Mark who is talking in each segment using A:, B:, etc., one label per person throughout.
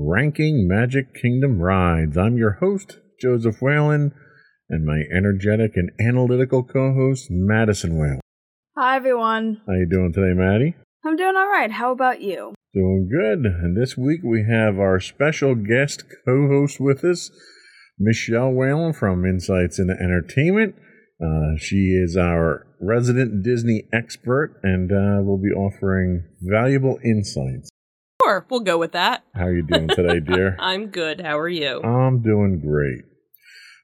A: Ranking Magic Kingdom Rides. I'm your host, Joseph Whalen, and my energetic and analytical co host, Madison Whalen.
B: Hi everyone.
A: How you doing today, Maddie?
B: I'm doing all right. How about you?
A: Doing good. And this week we have our special guest co host with us, Michelle Whalen from Insights into Entertainment. Uh, she is our resident Disney expert and uh, will be offering valuable insights.
C: Sure, we'll go with that.
A: How are you doing today, dear?
C: I'm good. How are you?
A: I'm doing great.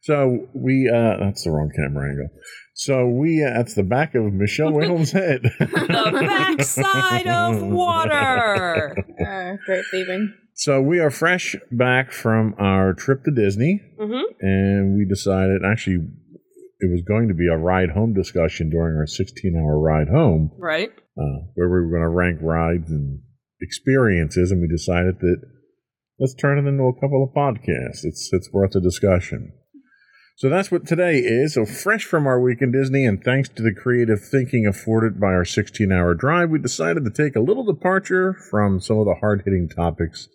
A: So we uh that's the wrong camera angle. So we uh, that's the back of Michelle Whalen's head.
C: the backside of water.
B: Uh, great thieving.
A: so we are fresh back from our trip to Disney
C: hmm
A: and we decided actually it was going to be a ride home discussion during our 16 hour ride home
C: Right.
A: uh, where we were going to rank rides and experiences and we decided that let's turn it into a couple of podcasts. It's it's worth a discussion. So that's what today is. So fresh from our week in disney and thanks to the creative thinking afforded by our 16 hour drive we decided to take a little departure from some of the hard-hitting topics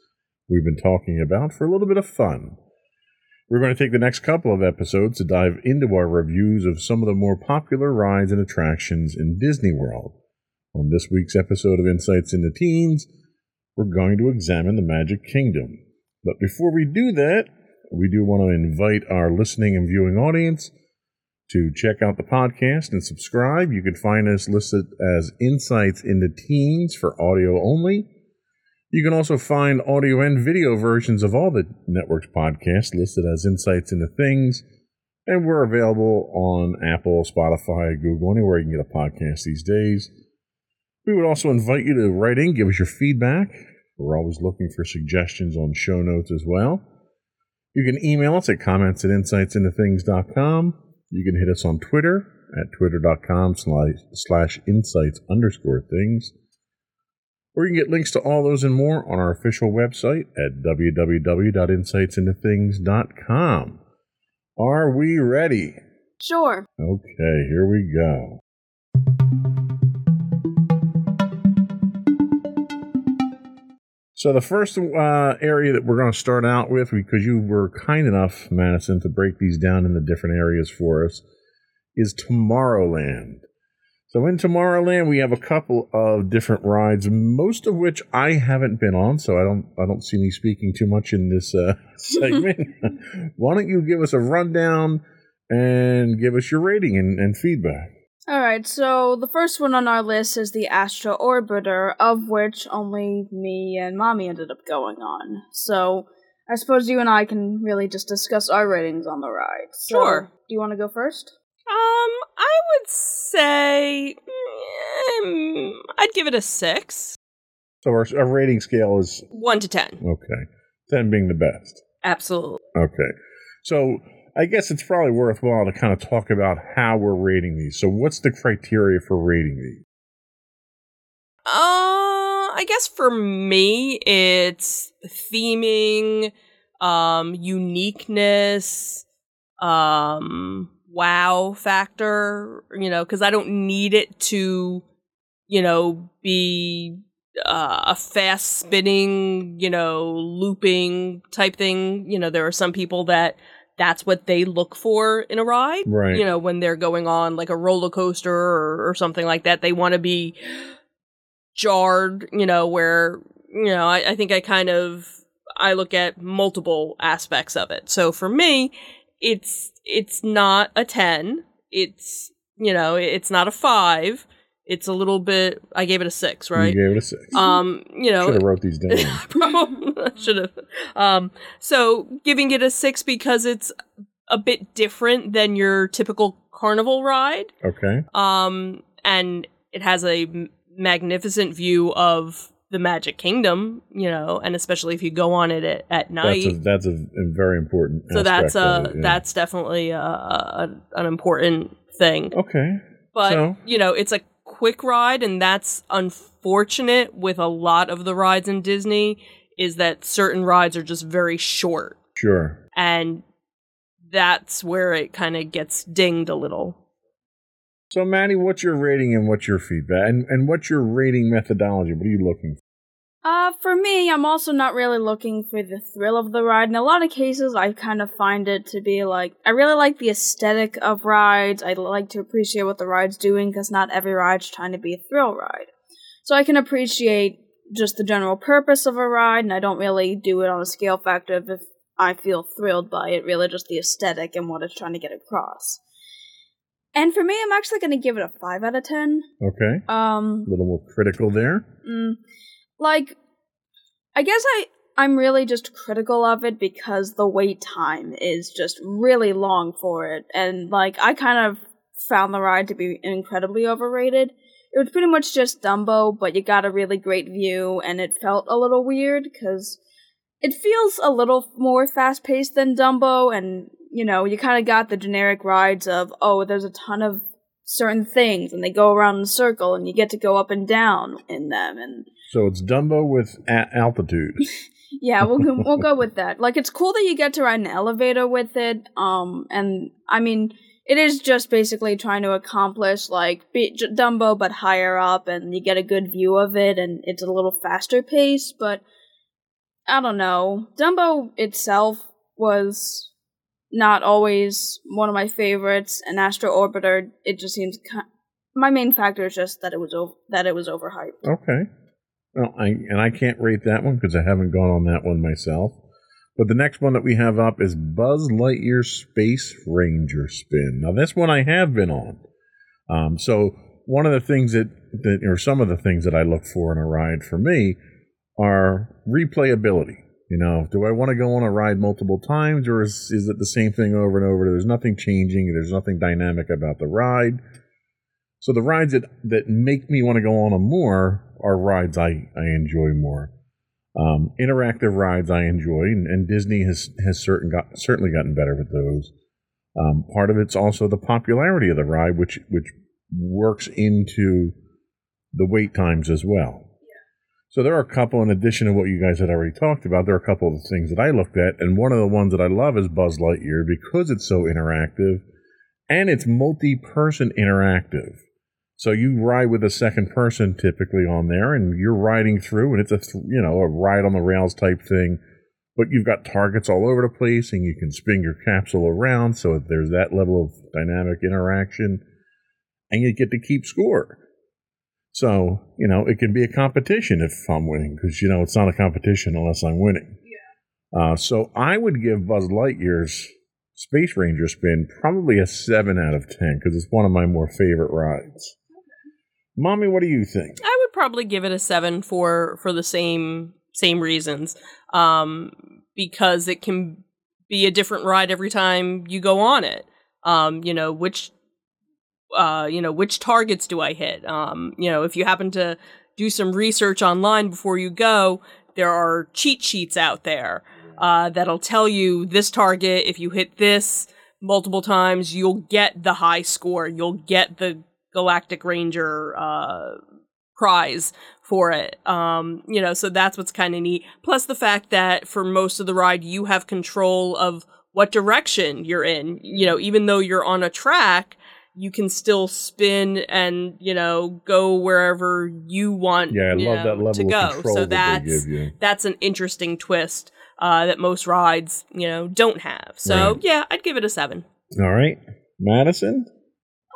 A: we've been talking about for a little bit of fun. We're going to take the next couple of episodes to dive into our reviews of some of the more popular rides and attractions in disney world on this week's episode of Insights into Teens, we're going to examine the Magic Kingdom. But before we do that, we do want to invite our listening and viewing audience to check out the podcast and subscribe. You can find us listed as Insights into Teens for audio only. You can also find audio and video versions of all the network's podcasts listed as Insights into Things. And we're available on Apple, Spotify, Google, anywhere you can get a podcast these days. We would also invite you to write in, give us your feedback. We're always looking for suggestions on show notes as well. You can email us at comments at insightsintothings.com. You can hit us on Twitter at twitter.com slash, slash insights underscore things. Or you can get links to all those and more on our official website at www.insightsintothings.com. Are we ready?
B: Sure.
A: Okay, here we go. So the first uh, area that we're going to start out with, because you were kind enough, Madison, to break these down into different areas for us, is Tomorrowland. So in Tomorrowland, we have a couple of different rides, most of which I haven't been on, so I don't I don't see me speaking too much in this uh, segment. Why don't you give us a rundown and give us your rating and, and feedback?
B: All right. So the first one on our list is the Astro Orbiter, of which only me and Mommy ended up going on. So I suppose you and I can really just discuss our ratings on the ride. So,
C: Sure.
B: Do you want to go first?
C: Um, I would say mm, I'd give it a six,
A: So our, our rating scale is
C: one to ten.
A: okay, ten being the best.
C: Absolutely.
A: Okay, so I guess it's probably worthwhile to kind of talk about how we're rating these. So what's the criteria for rating these?
C: Uh, I guess for me, it's theming, um, uniqueness, um, wow factor, you know, because I don't need it to, you know, be uh, a fast spinning, you know, looping type thing. You know, there are some people that that's what they look for in a ride.
A: Right.
C: You know, when they're going on like a roller coaster or, or something like that, they want to be jarred, you know, where, you know, I, I think I kind of, I look at multiple aspects of it. So for me, it's it's not a 10. It's you know, it's not a 5. It's a little bit I gave it a 6, right?
A: You gave it a six.
C: Um, you know,
A: Should have wrote these down.
C: should have. Um, so giving it a six because it's a bit different than your typical carnival ride.
A: okay.
C: Um, and it has a m- magnificent view of the Magic Kingdom, you know, and especially if you go on it at, at night.
A: That's a, that's a, a very important. Thing.
C: So that's a
A: it, yeah.
C: that's definitely a, a, an important thing.
A: okay.
C: But
A: So-
C: you know, it's a quick ride, and that's unfortunate with a lot of the rides in Disney. Is that certain rides are just very short,
A: Sure.
C: and that's where it kind of gets dinged a little.
A: So, Maddie, what's your rating and what's your feedback, and and what's your rating methodology? What are you looking for?
B: Uh, for me, I'm also not really looking for the thrill of the ride. In a lot of cases, I kind of find it to be like, I really like the aesthetic of rides. I like to appreciate what the ride's doing because not every ride's trying to be a thrill ride. So I can appreciate just the general purpose of a ride, and I don't really do it on a scale factor of if I feel thrilled by it, really just the aesthetic and what it's trying to get across. And for me, I'm actually going to give it a 5 out of 10.
A: Okay,
B: Um,
A: a little more critical there.
B: Mm, like, I guess I I'm really just critical of it because the wait time is just really long for it, and like I kind of found the ride to be incredibly overrated. It was pretty much just Dumbo, but you got a really great view, and it felt a little weird because it feels a little more fast paced than Dumbo, and you know you kind of got the generic rides of oh there's a ton of certain things and they go around in a circle and you get to go up and down in them and
A: So it's Dumbo with a- altitude.
B: yeah we'll go, we'll go with that like it's cool that you get to ride an elevator with it um and i mean it is just basically trying to accomplish like be, J- dumbo but higher up and you get a good view of it and it's a little faster pace but i don't know dumbo itself was not always one of my favorites and astro orbiter it just seems ki- my main factor is just that it was over that it was overhyped
A: Okay. Well, I and I can't rate that one because I haven't gone on that one myself. But the next one that we have up is Buzz Lightyear Space Ranger Spin. Now, this one I have been on. Um, so one of the things that, that, or some of the things that I look for in a ride for me are replayability. You know, do I want to go on a ride multiple times, or is, is it the same thing over and over? There's nothing changing. There's nothing dynamic about the ride. So the rides that, that make me want to go on them more are rides I, I enjoy more. Um, interactive rides I enjoy, and, and Disney has has certain got, certainly gotten better with those. Um, part of it's also the popularity of the ride, which which works into the wait times as well. So there are a couple, in addition to what you guys had already talked about, there are a couple of things that I looked at, and one of the ones that I love is Buzz Lightyear because it's so interactive, and it's multi-person interactive. So you ride with a second person typically on there, and you're riding through, and it's a th- you know a ride on the rails type thing. But you've got targets all over the place, and you can spin your capsule around, so there's that level of dynamic interaction, and you get to keep score. So you know it can be a competition if I'm winning, because you know it's not a competition unless I'm winning. Yeah. Uh, so I would give Buzz Lightyear's Space Ranger spin probably a seven out of ten because it's one of my more favorite rides. Mommy, what do you think?
C: I would probably give it a seven for for the same same reasons. Um, because it can be a different ride every time you go on it. Um, you know, which uh, you know, which targets do I hit? Um, you know, if you happen to do some research online before you go, there are cheat sheets out there uh, that'll tell you this target. If you hit this multiple times, you'll get the high score. You'll get the Galactic Ranger uh, prize for it. Um, you know, so that's what's kind of neat. Plus the fact that for most of the ride, you have control of what direction you're in. You know, even though you're on a track, you can still spin and you know go wherever you want.
A: Yeah, I love
C: know,
A: that level
C: to
A: of
C: go.
A: control
C: so
A: that
C: that's that's an interesting twist uh, that most rides you know don't have. So
A: Right.
C: yeah, I'd give it a seven.
A: All right, Madison.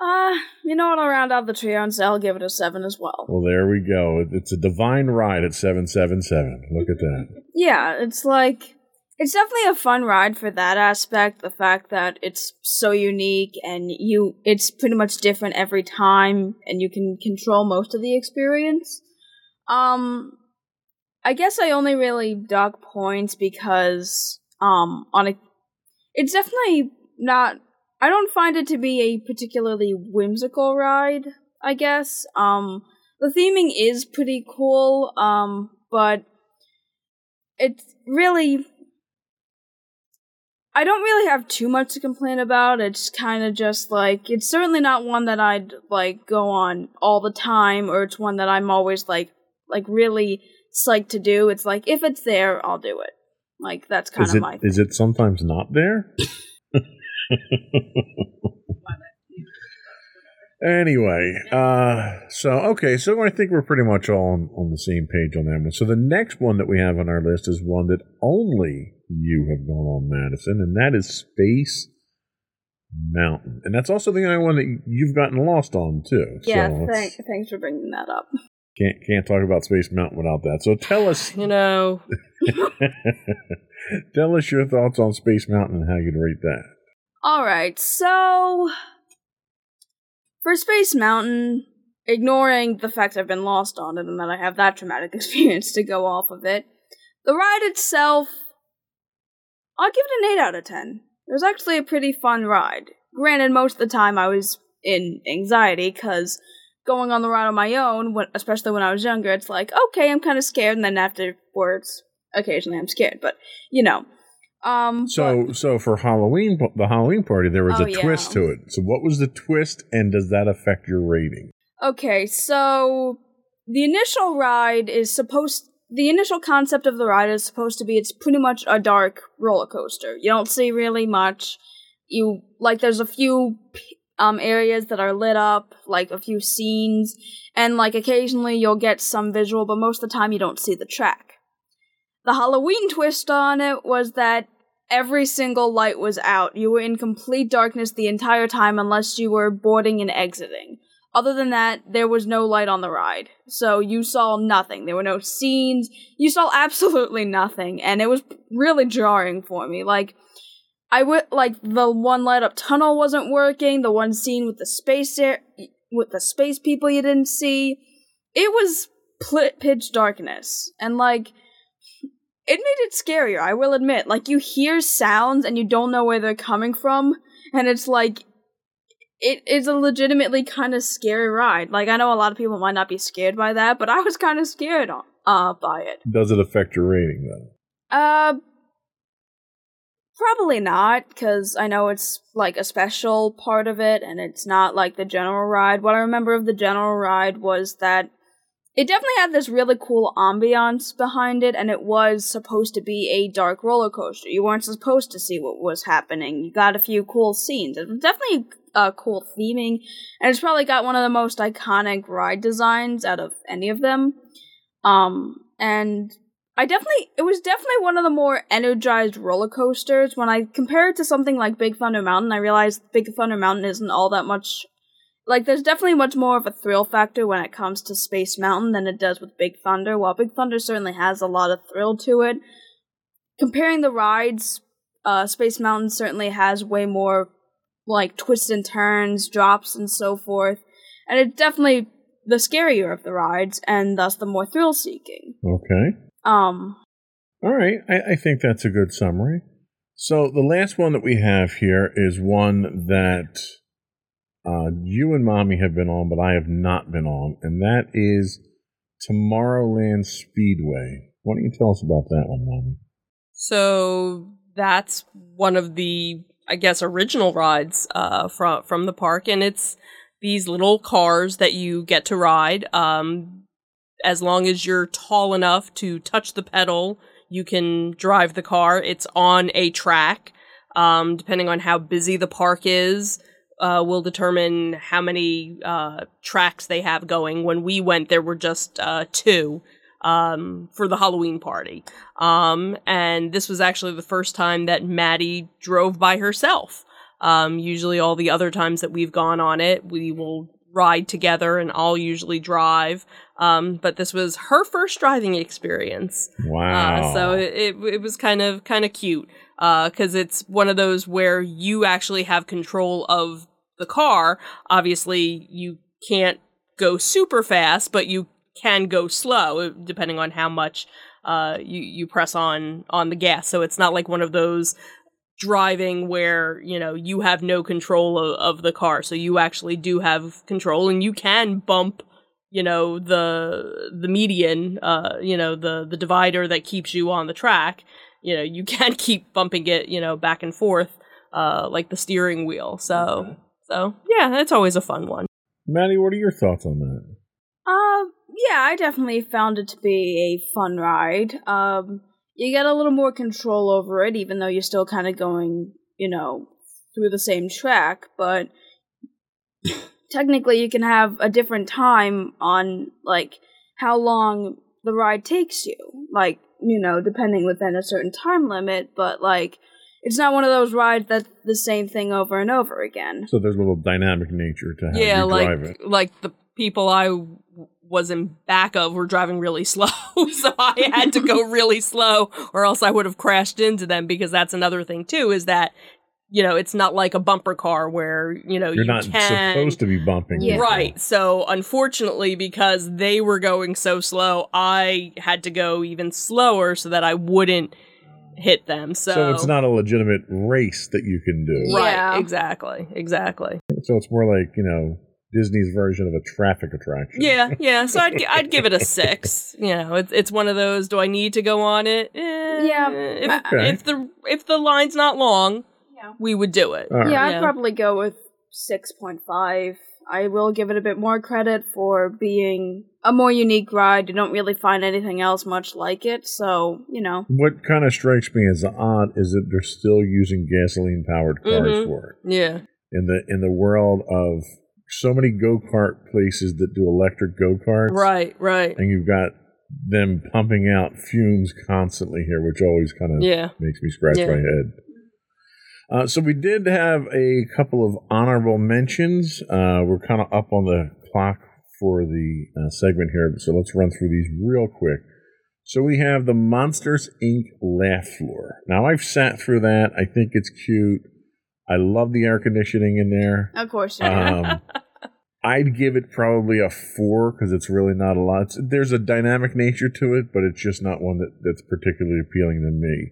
B: Uh, you know what? I'll round out the trio and say I'll give it a seven as well.
A: Well, there we go. It's a divine ride at seven seven seven. Look at that.
B: Yeah, it's like it's definitely a fun ride for that aspect. The fact that it's so unique and you, it's pretty much different every time, and you can control most of the experience. Um, I guess I only really dock points because um on a, it's definitely not. I don't find it to be a particularly whimsical ride. I guess um the theming is pretty cool. Um, but it's really I don't really have too much to complain about. It's kind of just like it's certainly not one that I'd like go on all the time, or it's one that I'm always like like really psyched to do. It's like if it's there, I'll do it. Like that's kind of
A: it,
B: my.
A: Is it sometimes not there? anyway, uh, so okay, so I think we're pretty much all on, on the same page on that one. So the next one that we have on our list is one that only you have gone on, Madison, and that is Space Mountain, and that's also the only one that you've gotten lost on too.
B: yeah,
A: so
B: thank, thanks for bringing that up.
A: can't can't talk about Space Mountain without that. So tell us,
C: You know,
A: tell us your thoughts on Space Mountain and how you'd rate that.
B: All right, so for Space Mountain, ignoring the fact I've been lost on it and that I have that traumatic experience to go off of it, the ride itself, I'll give it an 8 out of 10. It was actually a pretty fun ride. Granted, most of the time I was in anxiety because going on the ride on my own, especially when I was younger, it's like, okay, I'm kind of scared, and then afterwards, occasionally I'm scared, but you know. Um,
A: So, so for Halloween, the Halloween party, there was
B: Oh,
A: a
B: yeah.
A: twist to it. So, what was the twist, and does that affect your rating?
B: Okay, so the initial ride is supposed the initial concept of the ride is supposed to be it's pretty much a dark roller coaster. You don't see really much. You like there's a few um areas that are lit up, like a few scenes, and like occasionally you'll get some visual, but most of the time you don't see the track. The Halloween twist on it was that every single light was out. You were in complete darkness the entire time unless you were boarding and exiting. Other than that, there was no light on the ride. So you saw nothing. There were no scenes. You saw absolutely nothing. And it was really jarring for me. Like, I would, like, the one light up tunnel wasn't working. The one scene with the space air, with the space people you didn't see. It was pl- pitch darkness. And, like, it made it scarier, I will admit. Like, you hear sounds and you don't know where they're coming from. And it's like, it is a legitimately kind of scary ride. Like I know a lot of people might not be scared by that, but I was kind of scared uh by it.
A: Does it affect your rating though?
B: Uh probably not cuz I know it's like a special part of it and it's not like the general ride. What I remember of the general ride was that it definitely had this really cool ambiance behind it and it was supposed to be a dark roller coaster. You weren't supposed to see what was happening. You got a few cool scenes. It was definitely uh, cool theming, and it's probably got one of the most iconic ride designs out of any of them. Um, and I definitely, it was definitely one of the more energized roller coasters. When I compare it to something like Big Thunder Mountain, I realized Big Thunder Mountain isn't all that much. Like, there's definitely much more of a thrill factor when it comes to Space Mountain than it does with Big Thunder. While Big Thunder certainly has a lot of thrill to it, comparing the rides, uh, Space Mountain certainly has way more like twists and turns, drops, and so forth. And it's definitely the scarier of the rides, and thus the more thrill seeking.
A: Okay.
B: Um,
A: All right. I, I think that's a good summary. So the last one that we have here is one that uh, you and mommy have been on, but I have not been on, and that is Tomorrowland Speedway. Why don't you tell us about that one, mommy?
C: So that's one of the, I guess, original rides uh, from from the park, and it's these little cars that you get to ride. Um, as long as you're tall enough to touch the pedal, you can drive the car. It's on a track. Um, depending on how busy the park is, uh, will determine how many uh, tracks they have going. When we went, there were just uh, two um, for the Halloween party. Um, and this was actually the first time that Maddie drove by herself. Um, usually, all the other times that we've gone on it, we will ride together and I'll usually drive. Um, but this was her first driving experience.
A: Wow.
C: Uh, so it, it, was kind of kind of cute because it's one of those where you actually have control of the car. Obviously, you can't go super fast, but you can go slow uh, depending on how much uh, you you press on on the gas. So it's not like one of those driving where you know you have no control of, of the car. So you actually do have control, and you can bump you know the the median uh you know the the divider that keeps you on the track you know you can keep bumping it you know back and forth uh like the steering wheel so
A: Okay.
C: So yeah that's always a fun one
A: Maddie, what are your thoughts on that?
B: Uh, yeah, I definitely found it to be a fun ride. Um, you get a little more control over it, even though you're still kind of going, you know, through the same track, but technically you can have a different time on, like, how long the ride takes you. Like, you know, depending within a certain time limit, but, like, it's not one of those rides that's the same thing over and over again.
A: So there's a little dynamic nature to how
C: yeah
A: you
C: like
A: drive it.
C: like the people i w- was in back of were driving really slow so i had to go really slow or else i would have crashed into them because that's another thing too is that you know it's not like a bumper car where you know
A: You're
C: you
A: not
C: can
A: supposed to be bumping.
B: Yeah.
C: Right. So unfortunately, because they were going so slow, I had to go even slower so that I wouldn't hit them. So,
A: So it's not a legitimate race that you can do.
C: right.
B: Yeah.
C: Exactly. Exactly.
A: So it's more like, you know, Disney's version of a traffic attraction.
C: Yeah. Yeah. So I'd I'd give it a six. You know, it's it's one of those. Do I need to go on it? Eh,
B: Yeah.
C: If,
A: Okay.
C: if the if the line's not long,
B: Yeah.
C: we would do it.
A: All right.
B: Yeah, I'd
C: Yeah.
B: probably go with 6.5. I will give it a bit more credit for being a more unique ride. You don't really find anything else much like it, so, you know.
A: What kind of strikes me as odd is that they're still using gasoline powered cars
C: Mhm.
A: for it.
C: Yeah.
A: In the in the world of so many go kart places that do electric go karts.
C: Right. Right.
A: And you've got them pumping out fumes constantly here, which always kind of
C: Yeah.
A: makes me scratch
C: Yeah.
A: my head. Uh, so we did have a couple of honorable mentions. Uh, we're kind of up on the clock for the uh, segment here, so let's run through these real quick. So we have the Monsters Inc. laugh floor. Now I've sat through that. I think it's cute. I love the air conditioning in there.
B: Of course, you.
A: Um, I'd give it probably a four because it's really not a lot. It's, there's a dynamic nature to it, but it's just not one that, that's particularly appealing to me.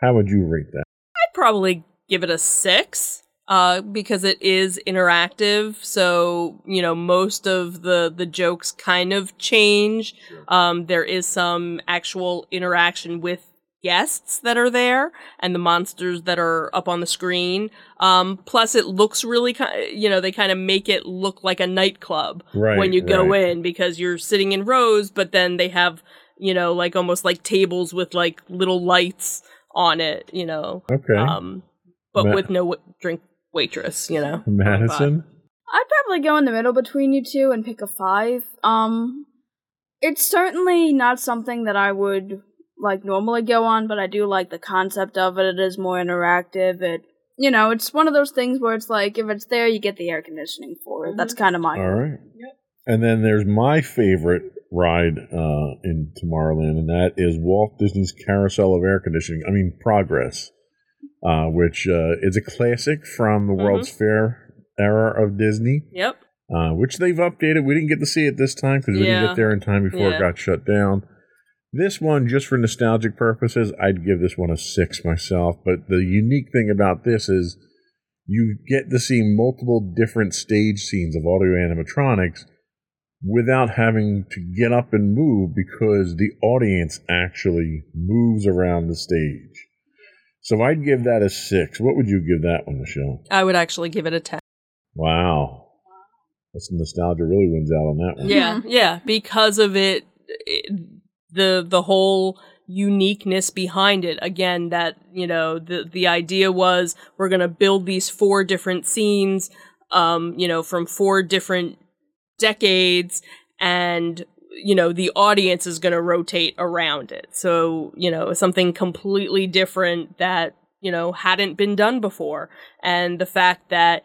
A: How would you rate that?
C: I'd probably give it a six uh, because it is interactive. So you know, most of the the jokes kind of change. Um, there is some actual interaction with guests that are there and the monsters that are up on the screen. Um, plus, it looks really kind. You know, they kind of make it look like a nightclub
A: Right.
C: when you go
A: right.
C: in because you're sitting in rows, but then they have you know like almost like tables with like little lights on it. You know.
A: Okay.
C: Um, but
A: Ma-
C: with no w- drink waitress, you know.
A: Madison?
B: I'd probably go in the middle between you two and pick a five. Um, it's certainly not something that I would like normally go on, but I do like the concept of it. It is more interactive. It, you know, it's one of those things where it's like if it's there, you get the air conditioning for it. That's kind of my.
A: All right. And then there's my favorite ride uh, in Tomorrowland, and that is Walt Disney's Carousel of Air Conditioning. I mean, Progress, uh, which uh, is a classic from the World's Fair era of Disney,
C: Yep.
A: uh, which they've updated. We didn't get to see it this time because we didn't get there in time before
C: Yeah.
A: it got shut down. This one, just for nostalgic purposes, I'd give this one a six myself. But the unique thing about this is you get to see multiple different stage scenes of audio animatronics without having to get up and move because the audience actually moves around the stage. So I'd give that a six. What would you give that one, Michelle?
C: I would actually give it a 10.
A: Wow. That's nostalgia really wins out on that one.
C: Yeah, yeah, because of it, it the the whole uniqueness behind it. Again, that, you know, the the idea was we're going to build these four different scenes um, you know, from four different decades and you know the audience is going to rotate around it. So you know something completely different that you know hadn't been done before. And the fact that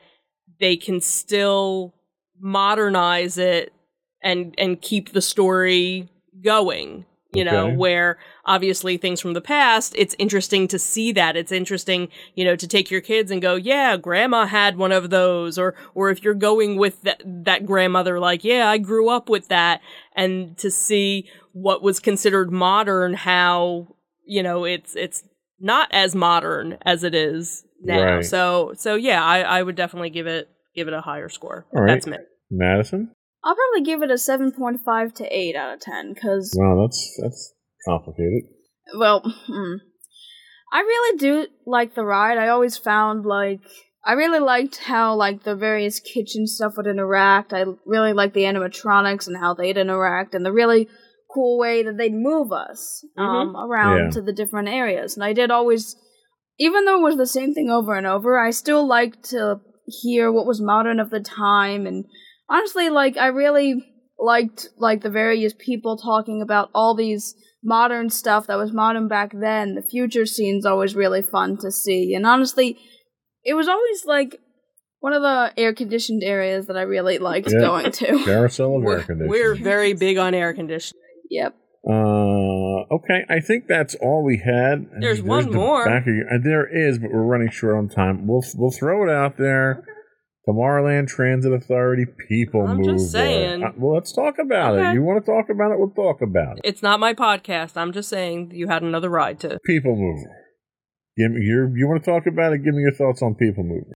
C: they can still modernize it and and keep the story going you know where obviously things from the past it's interesting to see that it's interesting you know to take your kids and go yeah grandma had one of those or or if you're going with that that grandmother like yeah i grew up with that and to see what was considered modern how you know it's it's not as modern as it is now
A: Right.
C: so so yeah i i would definitely give it give it a higher score
A: All right.
C: that's me
A: Madison?
B: I'll probably give it a 7.5 to 8 out of 10, because,
A: Wow, that's that's complicated.
B: well, hmm. I really do like the ride. I always found, like, I really liked how, like, the various kitchen stuff would interact. I really liked the animatronics and how they'd interact, and the really cool way that they'd move us um, around
A: Yeah.
B: to the different areas. And I did always, even though it was the same thing over and over, I still liked to hear what was modern of the time and honestly like i really liked like the various people talking about all these modern stuff that was modern back then the future scene's always really fun to see and honestly it was always like one of the air conditioned areas that i really liked
A: Yeah.
B: going to
A: Carousel of air
C: we're,
A: conditioning.
C: we're very big on air conditioning
B: yep
A: Uh, okay, I think that's all we had.
C: There's one
A: the
C: more.
A: Back of your, uh, there is, but we're running short on time. We'll we'll throw it out there. Tomorrowland Transit Authority people
C: I'm
A: mover.
C: just saying.
A: Uh, well, let's talk about it. You want to talk about it? We'll talk about it.
C: it's not my podcast i'm just saying you had another ride to
A: People mover. Give me your. You want to talk about it? Give me your thoughts on people mover.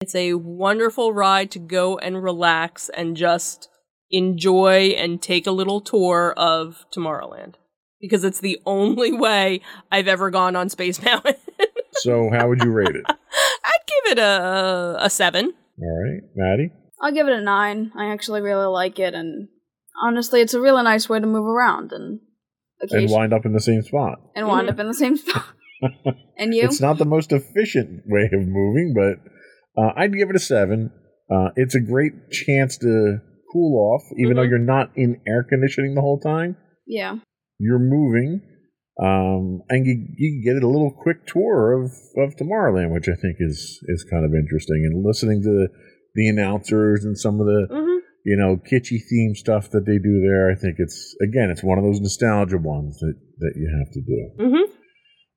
C: It's a wonderful ride to go and relax and just enjoy and take a little tour of Tomorrowland. Because it's the only way I've ever gone on Space Mountain.
A: So, how would you rate it?
C: I'd give it a a seven.
A: All right, Maddie.
B: i'll give it a 9 i actually really like it and honestly it's a really nice way to move around and
A: And wind up in the same spot.
B: and wind up in the same spot and you
A: It's not the most efficient way of moving, but uh, I'd give it a seven. Uh, it's a great chance to cool off, even though
C: Mhm.
A: you're not in air conditioning the whole time.
B: yeah
A: You're moving, um, and you, you get a little quick tour of, of Tomorrowland, which I think is is kind of interesting. And listening to the, the announcers and some of the
C: Mm-hmm.
A: you know kitschy theme stuff that they do there, I think it's again it's one of those nostalgia ones that that you have to do.
C: Mm-hmm.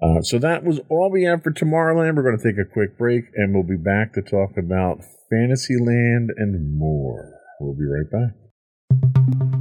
A: Uh, so that was all we have for Tomorrowland. We're going to take a quick break and we'll be back to talk about Fantasyland and more. We'll be right back.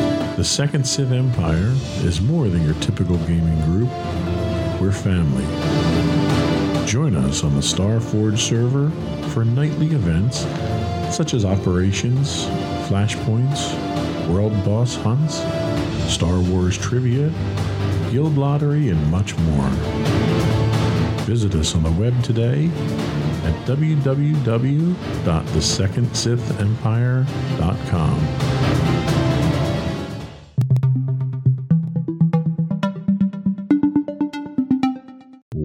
A: The Second Sith Empire is more than your typical gaming group. We're family. Join us on the Starforge server for nightly events such as operations, flashpoints, world boss hunts, Star Wars trivia, guild lottery, and much more. Visit us on the web today at www.thesecondsithempire.com.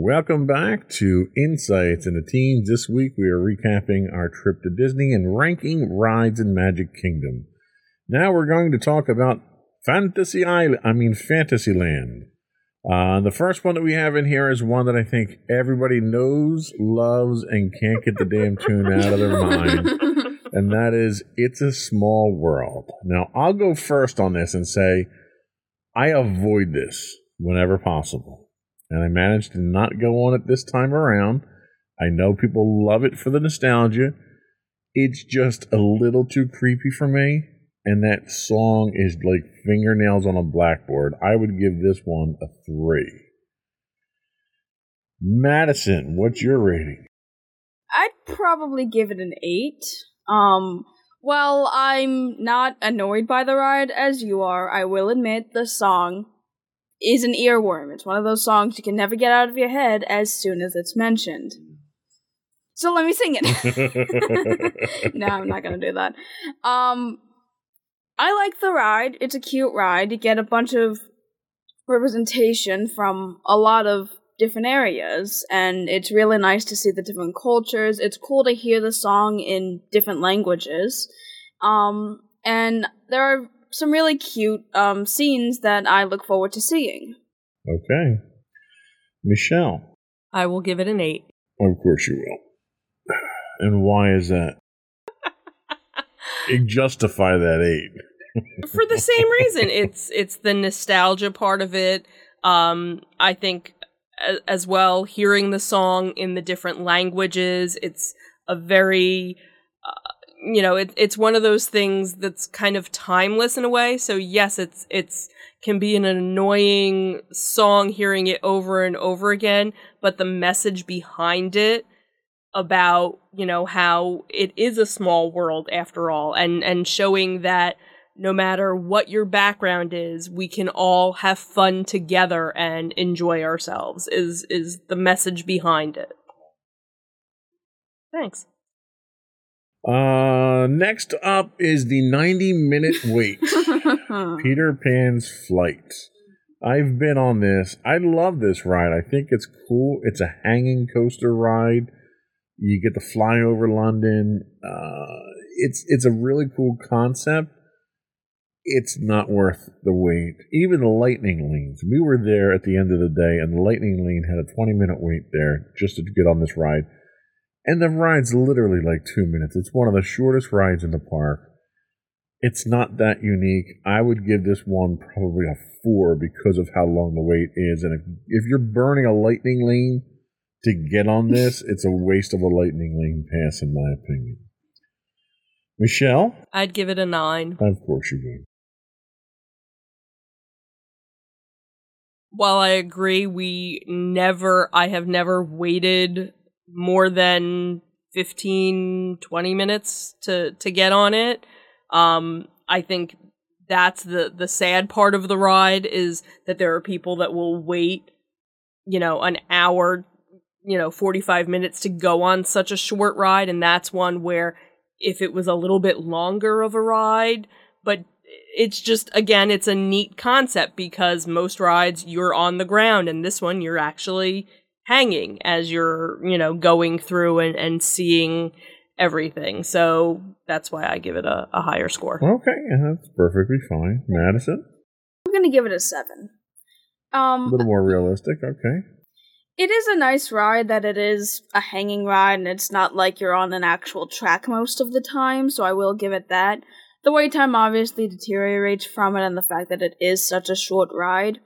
A: Welcome back to Insights into Teens. This week we are recapping our trip to Disney and ranking rides in Magic Kingdom. Now we're going to talk about Fantasy Island, I mean Fantasyland. Uh, the first one that we have in here is one that I think everybody knows, loves, and can't get the damn tune out of their mind, and that is It's a Small World. Now, I'll go first on this and say I avoid this whenever possible and I managed to not go on it this time around. I know people love it for the nostalgia. It's just a little too creepy for me, and that song is like fingernails on a blackboard. I would give this one a three. Madison, what's your rating?
B: I'd probably give it an eight. Um, while I'm not annoyed by the ride as you are, I will admit the song is an earworm. It's one of those songs you can never get out of your head as soon as it's mentioned. So let me sing it. no, I'm not gonna do that. Um, I like the ride. It's a cute ride. You get a bunch of representation from a lot of different areas, and it's really nice to see the different cultures. It's cool to hear the song in different languages. Um, and there are some really cute um, scenes that I look forward to seeing.
A: Okay. Michelle.
C: I will give it an eight.
A: Of course you will. And why is that? Justify that eight.
C: For the same reason, it's it's the nostalgia part of it. Um, I think as well hearing the song in the different languages. It's a very uh, you know, it, it's one of those things that's kind of timeless in a way. So yes, it's it's can be an annoying song hearing it over and over again, but the message behind it about, you know, how it is a small world after all and and showing that no matter what your background is, we can all have fun together and enjoy ourselves is is the message behind it. Thanks.
A: Uh, next up is the 90 minute wait. Peter Pan's Flight. I've been on this. I love this ride. I think it's cool. It's a hanging coaster ride. You get to fly over London. Uh, it's it's a really cool concept. It's not worth the wait. Even the lightning lanes. We were there at the end of the day, and the lightning lane had a 20 minute wait there just to get on this ride. And the ride's literally like two minutes. It's one of the shortest rides in the park. It's not that unique. I would give this one probably a four because of how long the wait is. And if, if you're burning a lightning lane to get on this, it's a waste of a lightning lane pass, in my opinion. Michelle?
C: I'd give it a nine.
A: Of course you would.
C: While I agree, we never, I have never waited more than 15 20 minutes to to get on it. Um i think that's the the sad part of the ride is that there are people that will wait you know an hour you know 45 minutes to go on such a short ride. And that's one where if it was a little bit longer of a ride but it's just again it's a neat concept because most rides you're on the ground and this one you're actually hanging as you're, you know, going through and, and seeing everything. So that's why I give it a, a higher score.
A: Okay, that's perfectly fine. Madison?
B: I'm going to give it a 7. Um,
A: a little more realistic, okay.
B: It is a nice ride that it is a hanging ride and it's not like you're on an actual track most of the time, so I will give it that. The wait time obviously deteriorates from it and the fact that it is such a short ride.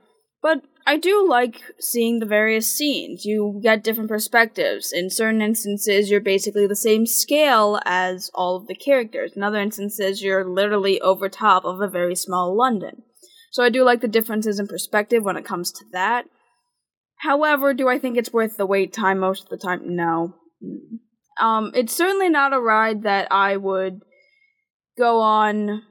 B: But I do like seeing the various scenes. You get different perspectives. In certain instances, you're basically the same scale as all of the characters. In other instances, you're literally over top of a very small London. So I do like the differences in perspective when it comes to that. However, do I think it's worth the wait time most of the time? No. Um, it's certainly not a ride that I would go on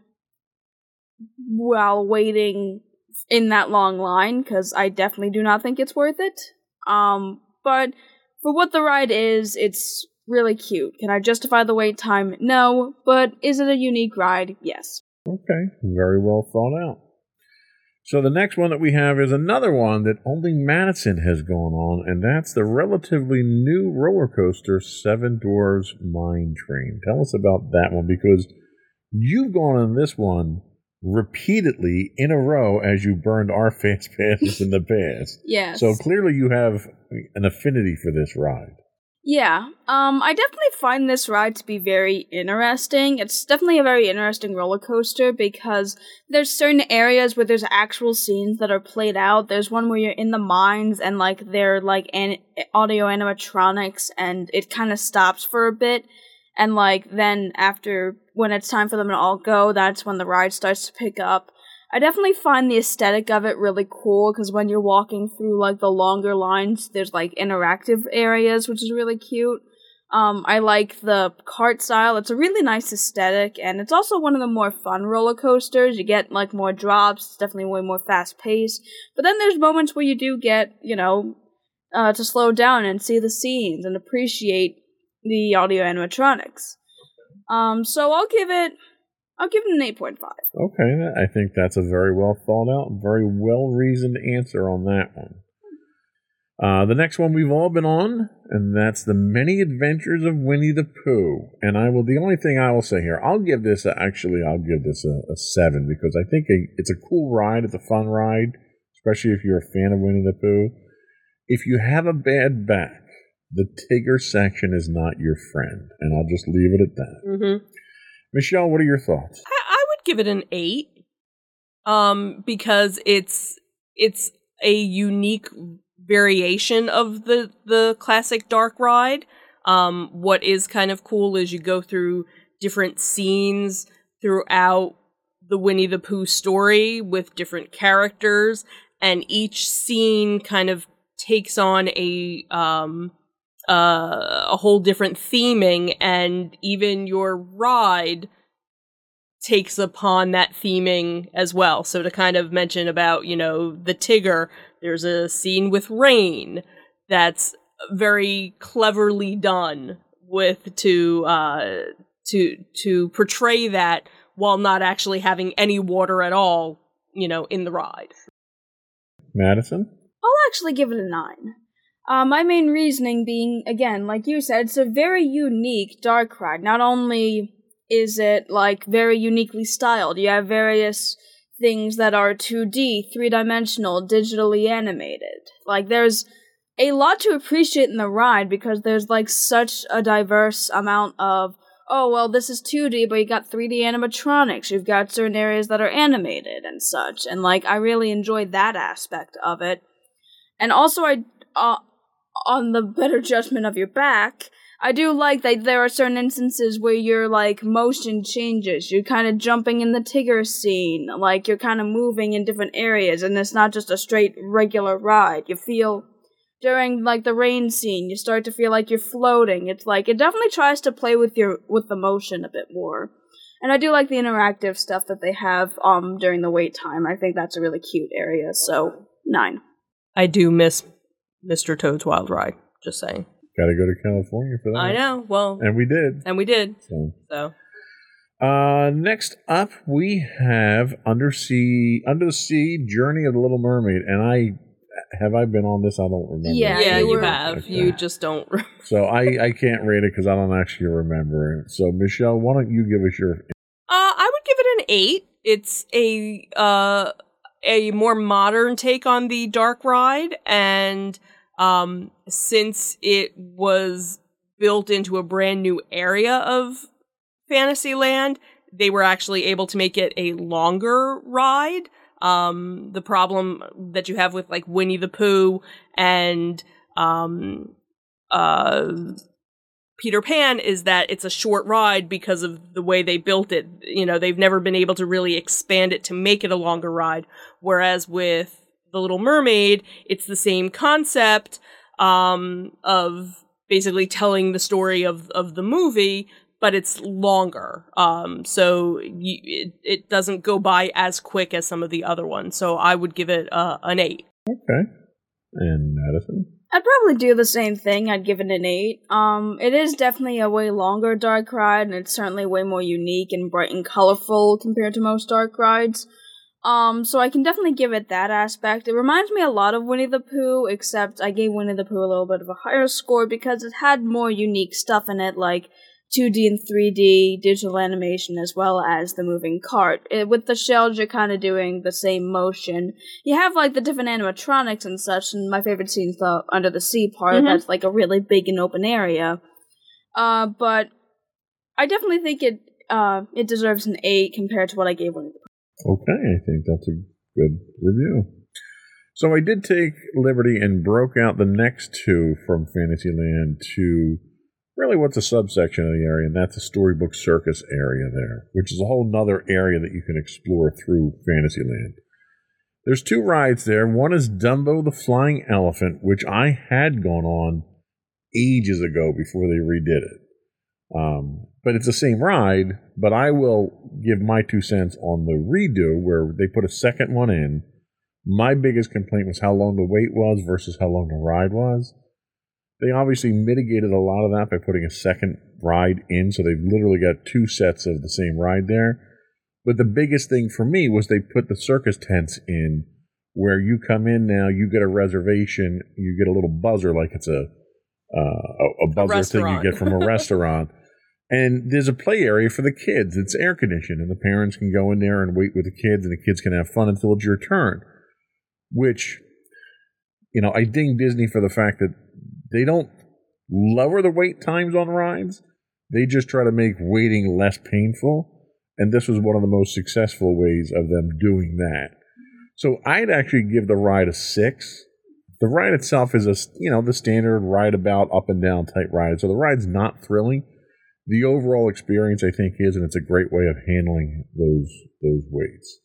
B: while waiting in that long line because I definitely do not think it's worth it. Um, but for what the ride is, it's really cute. Can I justify the wait time? No, but is it a unique ride? Yes.
A: Okay, very well thought out. So the next one that we have is another one that only Madison has gone on, and that's the relatively new roller coaster Seven Dwarfs Mine Train. Tell us about that one because you've gone on this one repeatedly in a row as you burned our fast passes in the past.
B: yes.
A: So clearly you have an affinity for this ride.
B: Yeah. Um I definitely find this ride to be very interesting. It's definitely a very interesting roller coaster because there's certain areas where there's actual scenes that are played out. There's one where you're in the mines and like they're like an- audio animatronics and it kind of stops for a bit and like then after when it's time for them to all go, that's when the ride starts to pick up. I definitely find the aesthetic of it really cool because when you're walking through like the longer lines, there's like interactive areas, which is really cute. Um, I like the cart style. It's a really nice aesthetic, and it's also one of the more fun roller coasters. You get like more drops. It's definitely way more fast paced. But then there's moments where you do get, you know, uh, to slow down and see the scenes and appreciate the audio animatronics. Um, so I'll give it, I'll give it an eight point five.
A: Okay, I think that's a very well thought out, very well reasoned answer on that one. Uh, the next one we've all been on, and that's the Many Adventures of Winnie the Pooh. And I will. The only thing I will say here, I'll give this. A, actually, I'll give this a, a seven because I think a, it's a cool ride. It's a fun ride, especially if you're a fan of Winnie the Pooh. If you have a bad back, the Tigger section is not your friend, and I'll just leave it at that.
C: Mm-hmm.
A: Michelle, what are your thoughts?
C: I, I would give it an eight, um, because it's it's a unique variation of the the classic dark ride. Um, what is kind of cool is you go through different scenes throughout the Winnie the Pooh story with different characters, and each scene kind of takes on a um, uh, a whole different theming, and even your ride takes upon that theming as well. So to kind of mention about you know the Tigger there's a scene with rain that's very cleverly done with to uh, to to portray that while not actually having any water at all, you know, in the ride.
A: Madison?
B: I'll actually give it a nine. Uh, my main reasoning being, again, like you said, it's a very unique dark ride. Not only is it like very uniquely styled, you have various things that are 2D, three dimensional, digitally animated. Like, there's a lot to appreciate in the ride because there's like such a diverse amount of, oh, well, this is 2D, but you got 3D animatronics. You've got certain areas that are animated and such. And like, I really enjoyed that aspect of it. And also, I, uh, on the better judgment of your back, I do like that there are certain instances where your like motion changes. You're kind of jumping in the Tigger scene, like you're kind of moving in different areas, and it's not just a straight regular ride. You feel during like the rain scene, you start to feel like you're floating. It's like it definitely tries to play with your with the motion a bit more. And I do like the interactive stuff that they have um during the wait time. I think that's a really cute area. So nine.
C: I do miss Mr. Toad's Wild Ride. Just saying.
A: Got to go to California for that.
C: I know. Well,
A: And we did.
C: and we did.
A: So.
C: So
A: Uh, next up, we have Undersea, Under the Sea Journey of the Little Mermaid, and I have I been on this? I don't remember.
B: Yeah,
C: yeah,
B: you
C: you have.
A: Okay.
C: You just don't.
A: So I I can't rate it because I don't actually remember it. So Michelle, why don't you give us your?
C: Uh, I would give it an eight. It's a uh a more modern take on the dark ride, and um, since it was built into a brand new area of Fantasyland, they were actually able to make it a longer ride. Um, the problem that you have with like Winnie the Pooh and um, uh, Peter Pan is that it's a short ride because of the way they built it. You know, they've never been able to really expand it to make it a longer ride. Whereas with The Little Mermaid, it's the same concept um, of basically telling the story of, of the movie, but it's longer. Um, so you, it, it doesn't go by as quick as some of the other ones. So I would give it uh, an eight.
A: Okay, and Madison.
B: I'd probably do the same thing. I'd give it an eight. Um, it is definitely a way longer dark ride, and it's certainly way more unique and bright and colorful compared to most dark rides. Um, so I can definitely give it that aspect. It reminds me a lot of Winnie the Pooh, except I gave Winnie the Pooh a little bit of a higher score because it had more unique stuff in it, like 2D and 3D digital animation as well as the moving cart. It, with the shells, you're kind of doing the same motion. You have like the different animatronics and such, and my favorite scene's the under the sea part.
C: Mhm.
B: That's like a really big and open area. Uh, but I definitely think it uh it deserves an eight compared to what I gave Winnie the Pooh.
A: Okay, I think that's a good review. So I did take liberty and broke out the next two from Fantasyland to really what's a subsection of the area, and that's the Storybook Circus area there, which is a whole nother area that you can explore through Fantasyland. There's two rides there. One is Dumbo the Flying Elephant, which I had gone on ages ago before they redid it. Um, but it's the same ride, but I will give my two cents on the redo where they put a second one in. My biggest complaint was how long the wait was versus how long the ride was. They obviously mitigated a lot of that by putting a second ride in, so they've literally got two sets of the same ride there. But the biggest thing for me was they put the circus tents in where you come in now, you get a reservation, you get a little buzzer like it's a uh, a, a buzzer thing you get from a restaurant. And there's a play area for the kids. It's air conditioned, and the parents can go in there and wait with the kids, and the kids can have fun until it's your turn. Which, you know, I ding Disney for the fact that they don't lower the wait times on rides. They just try to make waiting less painful. And this was one of the most successful ways of them doing that. So I'd actually give the ride a six. The ride itself is a you know the standard ride about up and down type ride. So the ride's not thrilling. The overall experience I think is, and it's a great way of handling those those waits.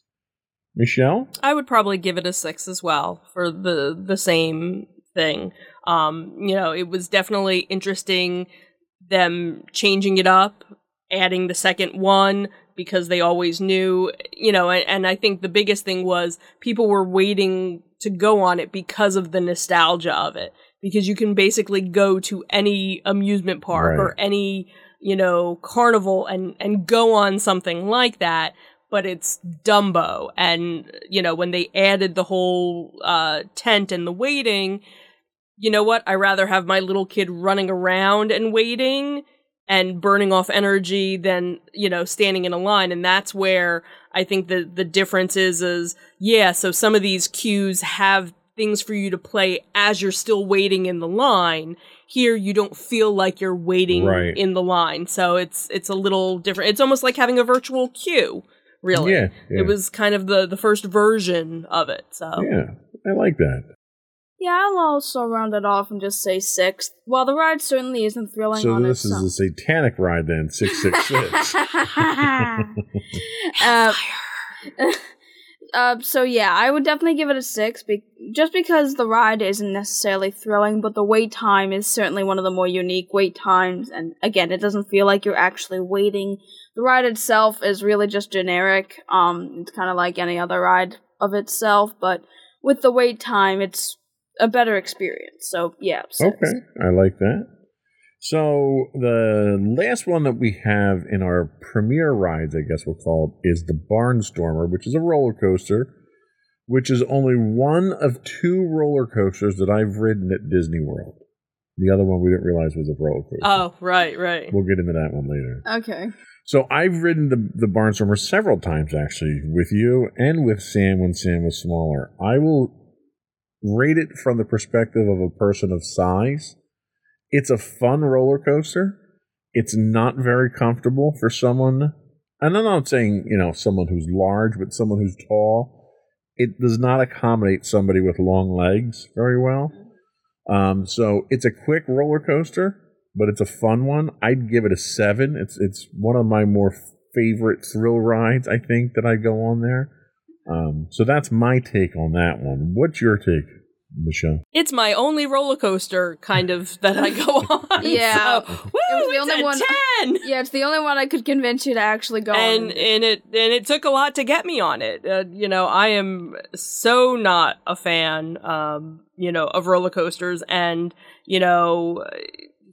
A: Michelle,
C: I would probably give it a six as well for the the same thing. Um, you know, it was definitely interesting them changing it up, adding the second one because they always knew, you know, and, and I think the biggest thing was people were waiting to go on it because of the nostalgia of it. Because you can basically go to any amusement park
A: Right.
C: or any, you know, carnival and, and go on something like that but it's Dumbo. And, you know, when they added the whole uh, tent and the waiting, you know what? I rather have my little kid running around and waiting and burning off energy than, you know, standing in a line. And that's where I think the, the difference is, is, yeah, so some of these queues have things for you to play as you're still waiting in the line. Here, you don't feel like you're waiting
A: Right.
C: in the line. So it's, it's a little different. It's almost like having a virtual queue really.
A: Yeah, yeah.
C: It was kind of the the first version of it. So
A: yeah, I like that.
B: Yeah, I'll also round it off and just say six. While the ride certainly isn't thrilling
A: So
B: on
A: this
B: its
A: is
B: own.
A: a satanic ride then, six six six.
B: uh, uh, so yeah, I would definitely give it a six, be- just because the ride isn't necessarily thrilling, but the wait time is certainly one of the more unique wait times. And again, it doesn't feel like you're actually waiting. The ride itself is really just generic. Um, it's kind of like any other ride of itself, but with the wait time, it's a better experience. So yeah, six.
A: Okay, I like that. So the last one that we have in our premier rides, I guess we'll call it, is the Barnstormer, which is a roller coaster, which is only one of two roller coasters that I've ridden at Disney World. The other one we didn't realize was a roller coaster.
C: Oh, right, right.
A: We'll get into that one later.
B: Okay.
A: So I've ridden the the Barnstormer several times actually with you and with Sam when Sam was smaller. I will rate it from the perspective of a person of size. It's a fun roller coaster. It's not very comfortable for someone, and I'm not saying you know someone who's large, but someone who's tall. It does not accommodate somebody with long legs very well. Um, so it's a quick roller coaster but it's a fun one. I'd give it a seven. It's it's one of my more favorite thrill rides. I think that I go on there. Um, so that's my take on that one. What's your take, Michelle?
C: It's my only roller coaster kind of that I go on.
B: Yeah.
C: So, woo,
B: was the
C: it's
B: only one-
C: 10.
B: Yeah, it's the only one I could convince you to actually go
C: and
B: on.
C: and it and it took a lot to get me on it. Uh, you know, I am so not a fan, um, you know, of roller coasters, and you know,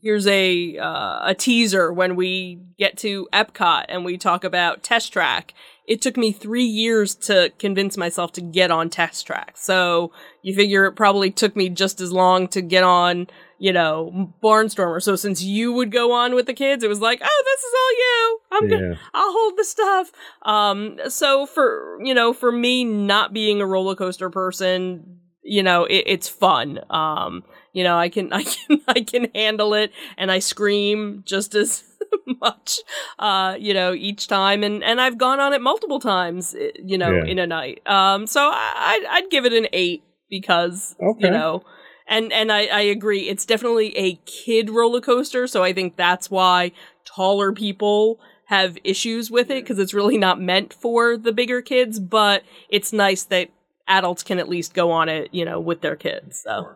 C: here's a uh, a teaser when we get to Epcot and we talk about Test Track. It took me three years to convince myself to get on Test Track. So you figure it probably took me just as long to get on, you know, Barnstormer. So since you would go on with the kids, it was like, oh, this is all you. I'm gonna, I'll hold the stuff. Um, so for you know, for me not being a roller coaster person, you know, it, it's fun. Um, you know, I can, I can, I can handle it, and I scream just as much. Uh, you know, each time, and and I've gone on it multiple times. eh, You know,
A: Yeah.
C: in a night. Um, so I, I'd, I'd give it an eight because
A: Okay.
C: you know. And and I, I agree, it's definitely a kid roller coaster, so I think that's why taller people have issues with it because it's really not meant for the bigger kids. But it's nice that adults can at least go on it, you know, with their kids. So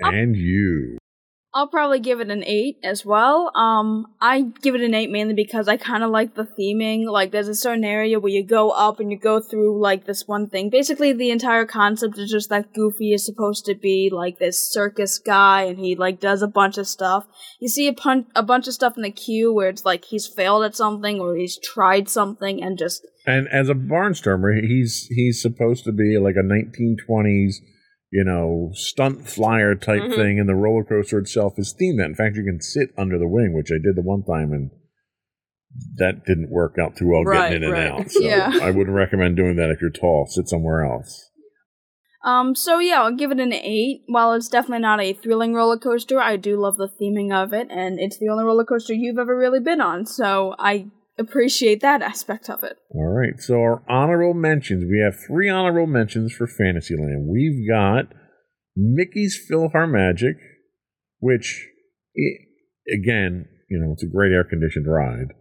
A: And you.
B: I'll probably give it an eight as well. Um, I give it an eight mainly because I kind of like the theming. Like, there's a certain area where you go up and you go through like this one thing. Basically, the entire concept is just that Goofy is supposed to be like this circus guy, and he like does a bunch of stuff. You see a pun- a bunch of stuff in the queue where it's like he's failed at something or he's tried something and just
A: And as a barnstormer, he's he's supposed to be like a 1920s, you know, stunt flyer type
C: Mhm.
A: thing, and the roller coaster itself is themed that. In fact, you can sit under the wing, which I did the one time, and that didn't work out too well
C: Right,
A: getting in and out. So
B: Yeah.
A: I wouldn't recommend doing that if you're tall. Sit somewhere else.
B: Um, so yeah, I'll give it an 8. While it's definitely not a thrilling roller coaster, I do love the theming of it, and it's the only roller coaster you've ever really been on, so I appreciate that aspect of it.
A: All right. So our honorable mentions. We have three honorable mentions for Fantasyland. We've got Mickey's PhilharMagic, which, i again, you know, it's a great air conditioned ride.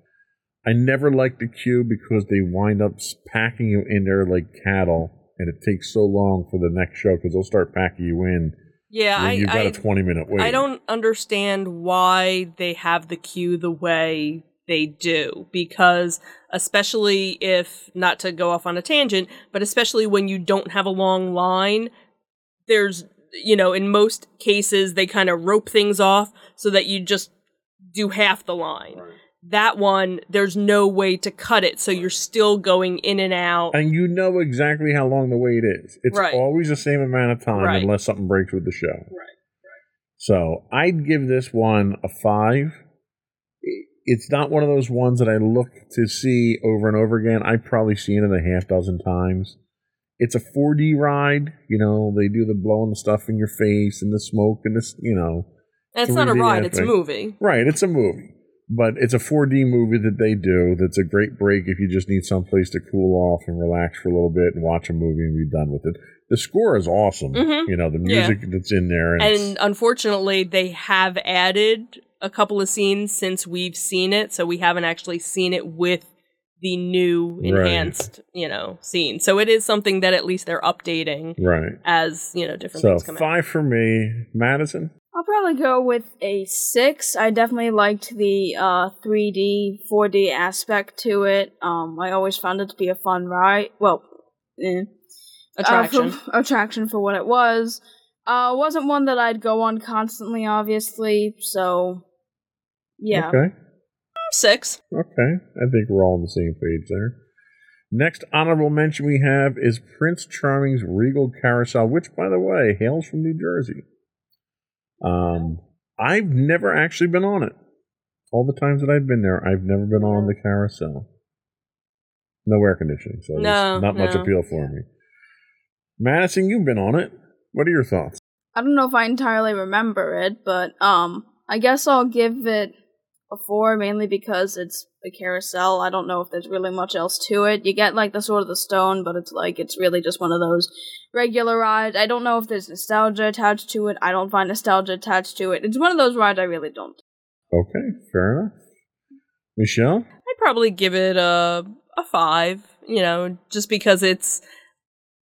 A: I never liked the queue because they wind up packing you in there like cattle, and it takes so long for the next show because they'll start packing you in
C: Yeah,
A: when
C: I,
A: you've got
C: I,
A: a 20 minute wait.
C: I don't understand why they have the queue the way they do because especially if not to go off on a tangent, but especially when you don't have a long line, there's you know, in most cases they kind of rope things off so that you just do half the line. That one, there's no way to cut it, so you're still going in and out.
A: And you know exactly how long the wait is. It's
C: Right.
A: always the same amount of time
C: Right.
A: unless something breaks with the show.
C: Right,
A: So I'd give this one a five. It's not one of those ones that I look to see over and over again. I've probably seen it a half dozen times. It's a 4D ride. You know, they do the blowing the stuff in your face and the smoke and this, you know.
C: It's not a
A: 3D
C: ride, it's a movie.
A: Right, it's a movie. But it's a 4D movie that they do that's a great break if you just need someplace to cool off and relax for a little bit and watch a movie and be done with it. The score is awesome.
C: Mhm.
A: You know, the
C: Yeah.
A: music that's in there. And,
C: And unfortunately, they have added a couple of scenes since we've seen it, so we haven't actually seen it with the new
A: Right.
C: enhanced, you know, scene. So it is something that at least they're updating
A: right.
C: as, you know, different
A: So
C: things come out.
A: five for me. Madison?
B: I'll probably go with a 6. I definitely liked the uh, 3D, 4D aspect to it. Um, I always found it to be a fun ride. Well, eh.
C: Attraction.
B: Uh, for, attraction for what it was. Uh, wasn't one that I'd go on constantly, obviously, so yeah.
A: Okay.
C: Six.
A: Okay. I think we're all on the same page there. Next honorable mention we have is Prince Charming's Regal Carousel, which, by the way, hails from New Jersey. Um, I've never actually been on it. All the times that I've been there, I've never been on the carousel. No air conditioning, so
C: No,
A: there's not much appeal for me. Madison, you've been on it. What are your thoughts?
B: I don't know if I entirely remember it, but um, I guess I'll give it a four, mainly because it's a carousel. I don't know if there's really much else to it. You get like the Sword of the Stone, but it's like it's really just one of those regular rides. I don't know if there's nostalgia attached to it. I don't find nostalgia attached to it. It's one of those rides I really don't.
A: Okay, fair enough. Michelle?
C: I'd probably give it a a five, you know, just because it's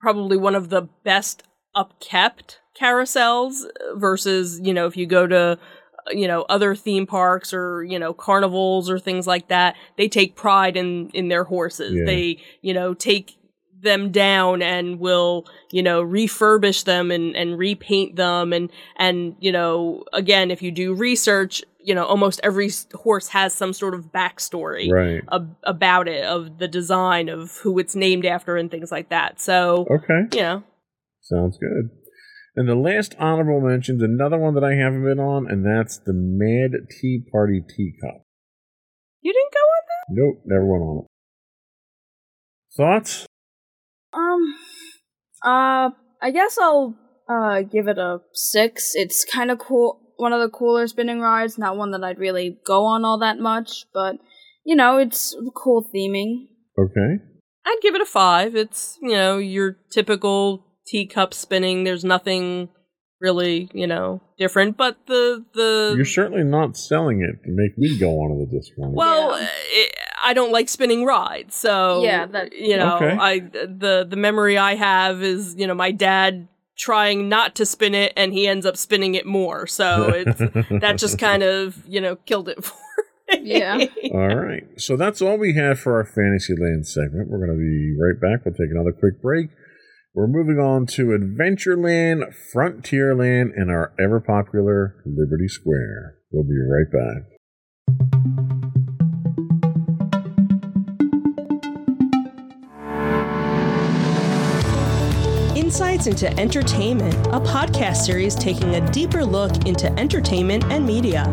C: probably one of the best upkept carousels versus, you know, if you go to you know other theme parks or you know carnivals or things like that they take pride in in their horses
A: Yeah.
C: they you know take them down and will you know refurbish them and and repaint them and and you know again if you do research you know almost every horse has some sort of backstory
A: Right.
C: ab- about it of the design of who it's named after and things like that so
A: Okay.
C: you know
A: Sounds good. And the last honorable mention's another one that I haven't been on, and that's the Mad Tea Party Teacup.
C: you didn't go on that
A: Nope, never went on it. Thoughts?
B: Um, uh, I guess I'll uh give it a six. It's kind of cool. One of the cooler spinning rides. Not one that I'd really go on all that much, but you know, it's cool theming.
A: Okay.
C: I'd give it a five. It's, you know, your typical teacup spinning. There's nothing really, you know, different. But the the
A: You're certainly not selling it to make me go on it at this
C: well,
B: Yeah.
C: it, I don't like spinning rides, so
B: Yeah, that-
C: you know,
A: Okay.
C: I the the memory I have is you know my dad trying not to spin it and he ends up spinning it more. So it's that just kind of, you know, killed it for
B: Yeah.
A: All right. So that's all we have for our Fantasyland segment. We're going to be right back. We'll take another quick break. We're moving on to Adventureland, Frontierland, and our ever popular Liberty Square. We'll be right back.
D: Insights into Entertainment, a podcast series taking a deeper look into entertainment and media.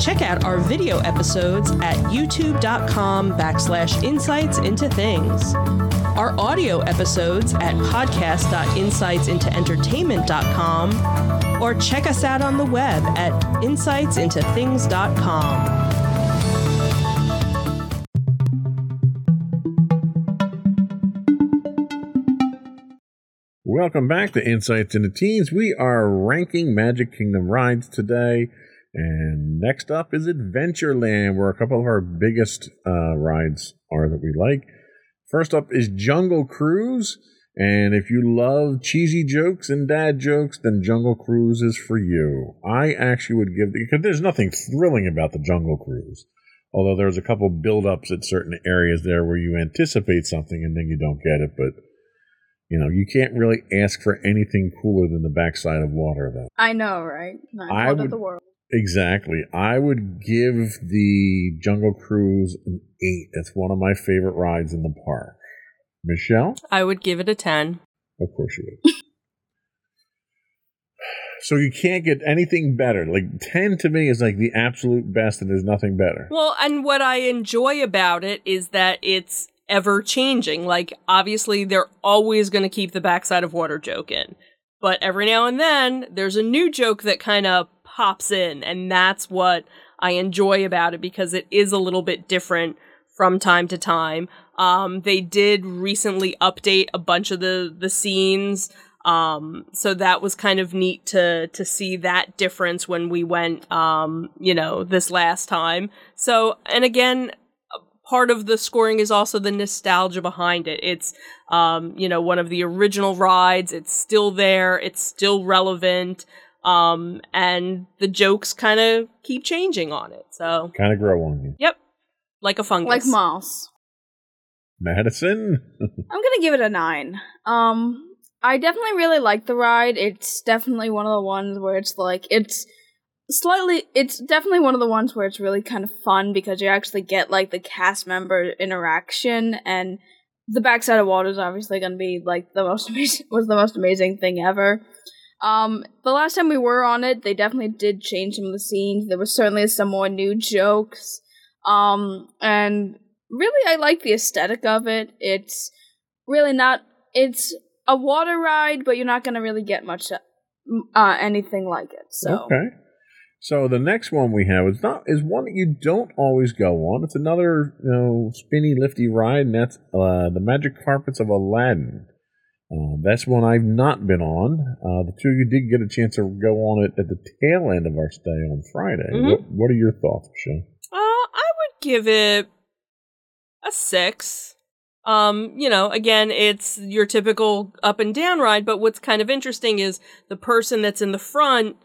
D: Check out our video episodes at youtube.com backslash insights into things. Our audio episodes at podcast.insightsintoentertainment.com or check us out on the web at insightsintothings.com.
A: Welcome back to Insights into Things. We are ranking Magic Kingdom rides today. And next up is Adventureland, where a couple of our biggest uh, rides are that we like. First up is Jungle Cruise. And if you love cheesy jokes and dad jokes, then Jungle Cruise is for you. I actually would give because there's nothing thrilling about the Jungle Cruise. Although there's a couple build ups at certain areas there where you anticipate something and then you don't get it, but you know, you can't really ask for anything cooler than the backside of water, though.
B: I know, right? Not
A: I would-
B: of the world.
A: Exactly. I would give the Jungle Cruise an eight. It's one of my favorite rides in the park. Michelle?
C: I would give it a 10.
A: Of course you would. so you can't get anything better. Like 10 to me is like the absolute best, and there's nothing better.
C: Well, and what I enjoy about it is that it's ever changing. Like, obviously, they're always going to keep the backside of water joke in. But every now and then, there's a new joke that kind of pops in. And that's what I enjoy about it because it is a little bit different from time to time. Um, they did recently update a bunch of the, the scenes. Um, so that was kind of neat to, to see that difference when we went, um, you know, this last time. So, and again, part of the scoring is also the nostalgia behind it. It's, um, you know, one of the original rides. It's still there. It's still relevant. Um, and the jokes kind of keep changing on it. So,
A: Kind of grow on you.
C: yep. Like a fungus.
B: Like moss.
A: Madison?
B: I'm gonna give it a nine. Um, I definitely really like the ride. It's definitely one of the ones where it's like it's slightly. It's definitely one of the ones where it's really kind of fun because you actually get like the cast member interaction and the backside of water is obviously gonna be like the most amazing was the most amazing thing ever. Um, the last time we were on it, they definitely did change some of the scenes. There was certainly some more new jokes. Um, and really, I like the aesthetic of it. It's really not. It's a water ride, but you're not gonna really get much, uh, anything like it. So
A: Okay. So the next one we have is not is one that you don't always go on. It's another you know spinny lifty ride, and that's uh, the Magic Carpets of Aladdin. Uh, that's one I've not been on. Uh, the two of you did get a chance to go on it at the tail end of our stay on Friday.
C: Mhm.
A: What, what are your thoughts, Michelle?
C: Uh, I would give it a six. Um, you know, again, it's your typical up and down ride, but what's kind of interesting is the person that's in the front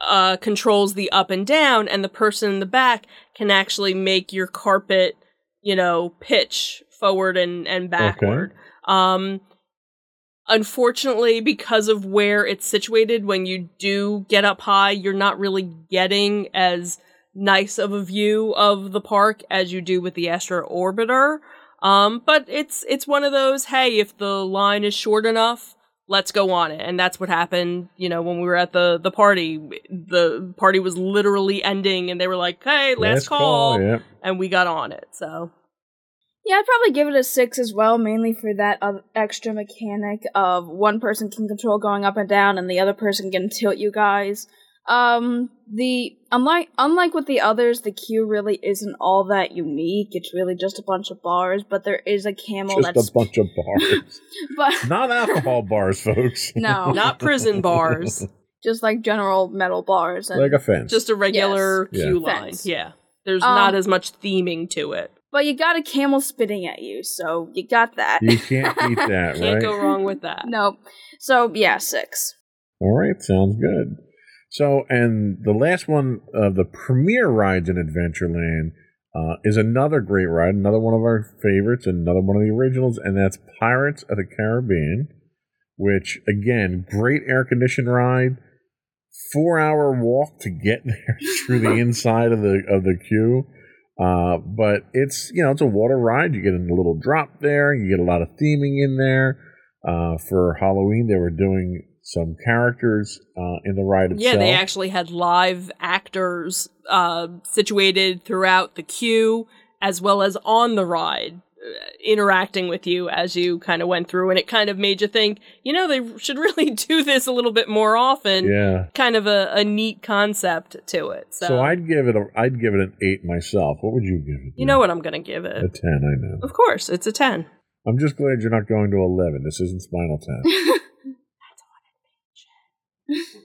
C: uh controls the up and down and the person in the back can actually make your carpet, you know, pitch forward and and backward. Um unfortunately because of where it's situated when you do get up high, you're not really getting as nice of a view of the park as you do with the Astro Orbiter. Um, but it's it's one of those, hey, if the line is short enough, let's go on it. And that's what happened, you know, when we were at the the party. The party was literally ending and they were like, "Hey, last, call."
A: Yeah.
C: And we got on it. So,
B: Yeah, I'd probably give it a six as well, mainly for that uh, extra mechanic of one person can control going up and down, and the other person can tilt you guys. Um, the unlike unlike with the others, the queue really isn't all that unique. It's really just a bunch of bars, but there is a camel
A: Just
B: that's
A: a bunch of bars.
B: but
A: Not alcohol bars, folks.
B: no,
C: Not prison bars,
B: just like general metal bars and
A: like a fence.
C: just a regular
A: Yes.
C: queue
B: Yeah.
C: line.
B: Fence.
C: Yeah. There's
B: Um,
C: not as much theming to it.
B: But you got a camel spitting at you, so you got that.
A: you can't beat that, right?
C: Can't go wrong with that.
B: nope. So yeah, six.
A: All right, sounds good. So, and the last one of the premier rides in Adventureland uh, is another great ride, another one of our favorites, another one of the originals, and that's Pirates of the Caribbean, which, again, great air conditioned ride. Four hour walk to get there through the inside of the of the queue. Uh, but it's you know it's a water ride. You get a little drop there. You get a lot of theming in there. Uh, for Halloween, they were doing some characters uh, in the ride itself.
C: Yeah, they actually had live actors uh, situated throughout the queue as well as on the ride, interacting with you as you kind of went through, and it kind of made you think, you know, they should really do this a little bit more often.
A: yeah.
C: Kind of a, a neat concept to it. So,
A: So, I'd give it a I'd give it an eight myself. What would you give it?
C: you know what I'm going to give it.
A: A ten, I know.
C: Of course, it's a 10.
A: I'm just glad you're not going to eleven. This isn't Spinal Tap.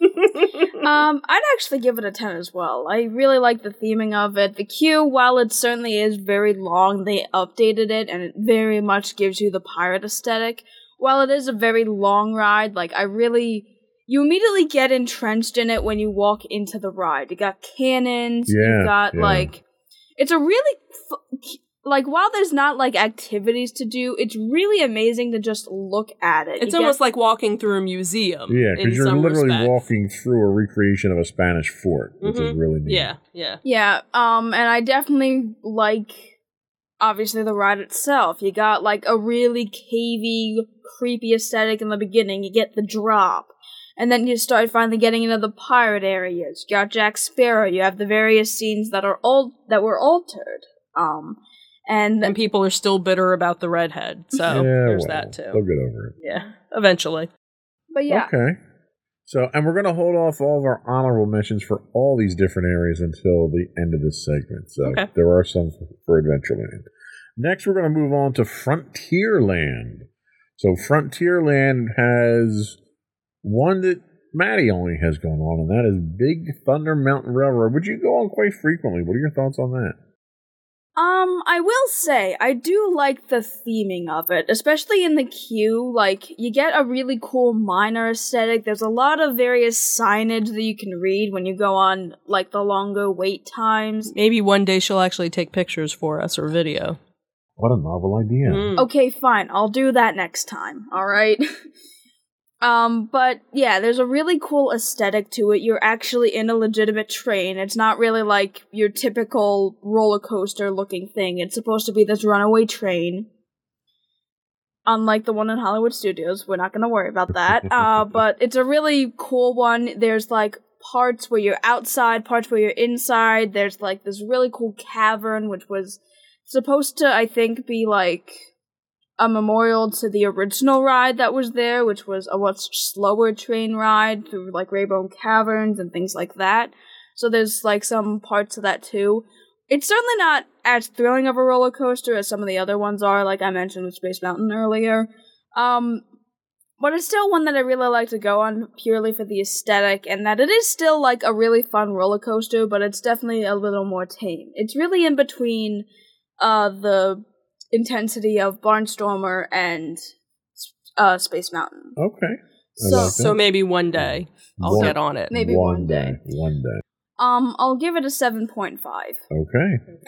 B: Um, I'd actually give it a 10 as well. I really like the theming of it. The queue, while it certainly is very long, they updated it and it very much gives you the pirate aesthetic. While it is a very long ride, like, I really. You immediately get entrenched in it when you walk into the ride. You got cannons,
A: Yeah,
B: you've got,
A: yeah.
B: like. It's a really. F- like, while there's not, like, activities to do, it's really amazing to just look at it.
C: It's
B: You
C: almost
B: get-
C: like walking through a museum.
A: Yeah,
C: in
A: because you're
C: some
A: literally
C: respects.
A: walking through a recreation of a Spanish fort, which is
C: Mhm.
A: really neat.
C: Yeah, yeah.
B: Yeah, um, and I definitely like obviously the ride itself. You got like a really cavey, creepy aesthetic in the beginning. You get the drop. And then you start finally getting into the pirate areas. You got Jack Sparrow. You have the various scenes that are old that were altered. Um, and
C: And people are still bitter about the redhead. So
A: yeah,
C: there's
A: well,
C: that too.
A: They'll get over it.
C: Yeah, eventually.
B: but yeah,
A: Okay. So, and we're going to hold off all of our honorable mentions for all these different areas until the end of this segment. So,
C: Okay.
A: there are some for, for Adventureland. Next, we're going to move on to Frontierland. So, Frontierland has one that Maddie only has gone on, and that is Big Thunder Mountain Railroad, which you go on quite frequently. What are your thoughts on that?
B: Um, I will say I do like the theming of it, especially in the queue. Like you get a really cool minor aesthetic. There's a lot of various signage that you can read when you go on like the longer wait times.
C: Maybe one day she'll actually take pictures for us or video.
A: What a novel idea.
C: Mm.
B: Okay, fine. I'll do that next time. All right. um, but yeah, there's a really cool aesthetic to it. You're actually in a legitimate train. It's not really like your typical roller coaster looking thing. It's supposed to be this runaway train. Unlike the one in Hollywood Studios, we're not going to worry about that. uh, but it's a really cool one. There's like parts where you're outside, parts where you're inside. There's like this really cool cavern, which was supposed to, I think, be like a memorial to the original ride that was there, which was a much slower train ride through like Rainbow Caverns and things like that. So there's like some parts of that too. It's certainly not as thrilling of a roller coaster as some of the other ones are, like I mentioned with Space Mountain earlier. Um, but it's still one that I really like to go on purely for the aesthetic, and that it is still like a really fun roller coaster, but it's definitely a little more tame. It's really in between uh, the intensity of Barnstormer and uh, Space Mountain.
A: Okay. I
B: So,
A: like.
C: So maybe one day I'll
A: One-
C: get on it.
B: Maybe one day.
A: One day.
B: um, I'll give it a seven point five.
A: Okay.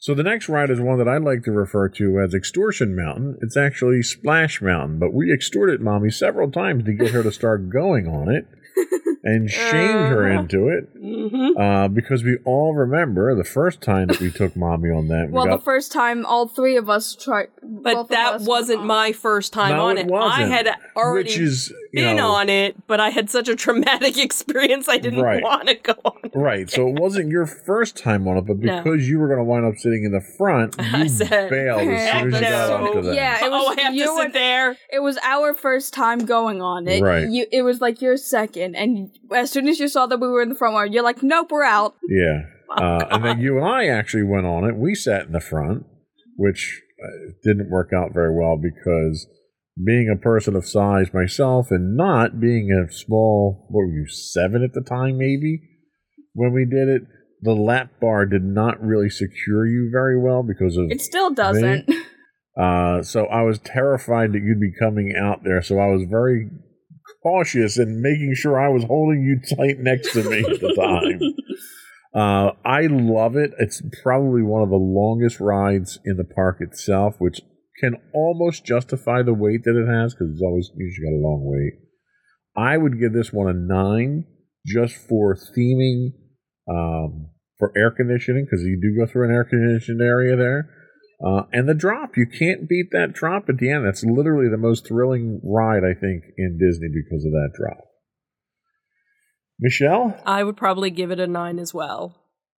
A: So the next ride is one that I like to refer to as Extortion Mountain. It's actually Splash Mountain, but we extorted Mommy several times to get her to start going on it. And shamed her
C: Uh-huh.
A: into it
C: hmm
A: uh, because we all remember the first time that we took mommy on that. we
B: Well,
A: got-
B: the first time all three of us tried.
C: But that wasn't my first time
A: No,
C: on
A: it
C: it.
A: wasn't.
C: I had already
A: which is
C: been
A: know,
C: on it, but I had such a traumatic experience I didn't
A: Right.
C: want to go on. it.
A: Right, so it wasn't your first time on it, but
C: No.
A: because you were going to wind up sitting in the front,
C: I
A: you
C: said-
A: bailed as soon as you got
C: No.
A: onto that.
B: Yeah, it was.
C: oh, I have to sit
B: were-
C: there.
B: It was our first time going on it.
A: Right.
B: You, it was like your second, and as soon as you saw that we were in the front row, you're like, "Nope, we're out."
A: Yeah.
C: Oh,
A: Uh, and then you and I actually went on it. We sat in the front, which uh, didn't work out very well because being a person of size myself and not being a small, what were you, seven at the time maybe, when we did it, the lap bar did not really secure you very well because of.
B: It still doesn't.
A: Uh, so I was terrified that you'd be coming out there. So I was very cautious in making sure I was holding you tight next to me at the time. Uh, I love it. It's probably one of the longest rides in the park itself, which can almost justify the weight that it has because it's always usually got a long wait. I would give this one a nine just for theming, um, for air conditioning because you do go through an air conditioned area there. Uh, and the drop, you can't beat that drop at the end. That's literally the most thrilling ride, I think, in Disney because of that drop. Michelle,
C: I would probably give it a nine as well.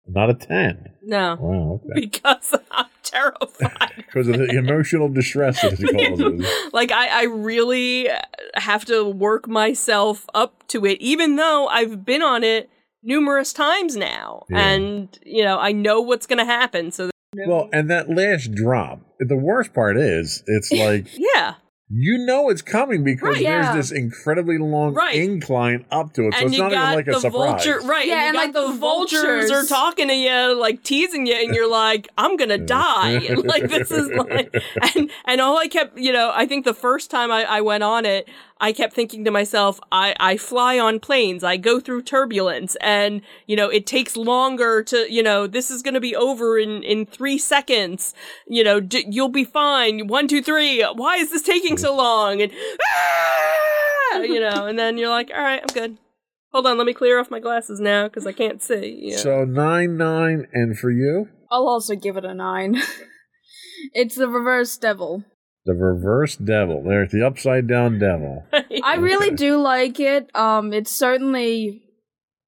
A: not a 10.
C: No,
A: Wow, okay.
C: because I'm terrified.
A: Because of the emotional distress that it causes.
C: like I, I really have to work myself up to it, even though I've been on it numerous times now,
A: Yeah.
C: and you know I know what's going to happen. So
A: Well, and that last drop, the worst part is, it's like
C: yeah,
A: you know it's coming because
C: Right,
B: yeah.
A: there's this incredibly long
C: Right.
A: incline up to it. So
C: and
A: it's not even like a
C: the
A: surprise.
C: vulture, right?
B: Yeah,
C: and,
B: and, like,
C: the,
B: the
C: vultures, are talking to you, like teasing you, and you're like, "I'm gonna die!" And like this is like, and and all I kept, you know, I think the first time I, I went on it, I kept thinking to myself, I I fly on planes, I go through turbulence, and you know, it takes longer to, you know, this is gonna be over in in three seconds. You know, d- you'll be fine. One, two, three. Why is this taking so long? And ah! you know, and then you're like, all right, I'm good. Hold on, let me clear off my glasses now because I can't see. You know?
A: So nine nine, and for you,
B: I'll also give it a nine. it's the reverse devil.
A: the reverse devil. There's the upside down devil.
B: I really
A: Okay.
B: do like it. Um, it's certainly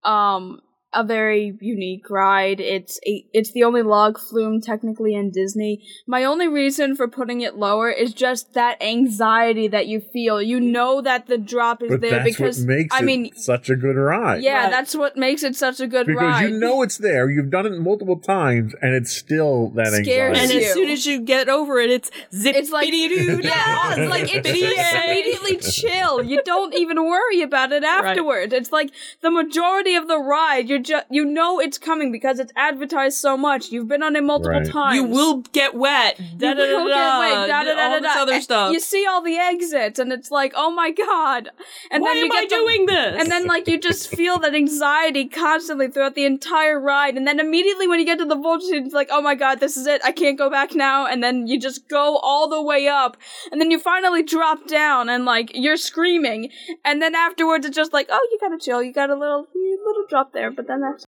B: um a very unique ride. It's a, it's the only log flume technically in Disney. My only reason for putting it lower is just that anxiety that you feel. You know that the drop is
A: But
B: there
A: that's
B: because
A: what makes
B: I
A: it
B: mean,
A: such a good ride.
B: yeah,
C: Right.
B: that's what makes it such a good
A: Because
B: ride.
A: you know it's there. You've done it multiple times, and it's still that
B: Scares
C: and
A: anxiety.
B: you.
C: as soon as you get over it, it's zip.
B: It's like yeah, it's like it's immediately chill. You don't even worry about it afterward. It's like the majority of the ride, you're just you know it's coming because it's advertised so much. You've been on it multiple
A: Right.
B: times.
C: You will get wet. Da
B: You
C: da da da.
B: da,
C: All this other stuff.
B: You see all the exits, and it's like, oh my god! And
C: Why
B: then you
C: am
B: get
C: I
B: the-
C: doing this?
B: And then, like, you just feel that anxiety constantly throughout the entire ride. And then immediately when you get to the vulture, it's like, oh my god, this is it. I can't go back now. And then you just go all the way up. And then you finally drop down and, like, you're screaming. And then afterwards, it's just like, oh, you gotta chill. You got a little, you little drop there. But then that's.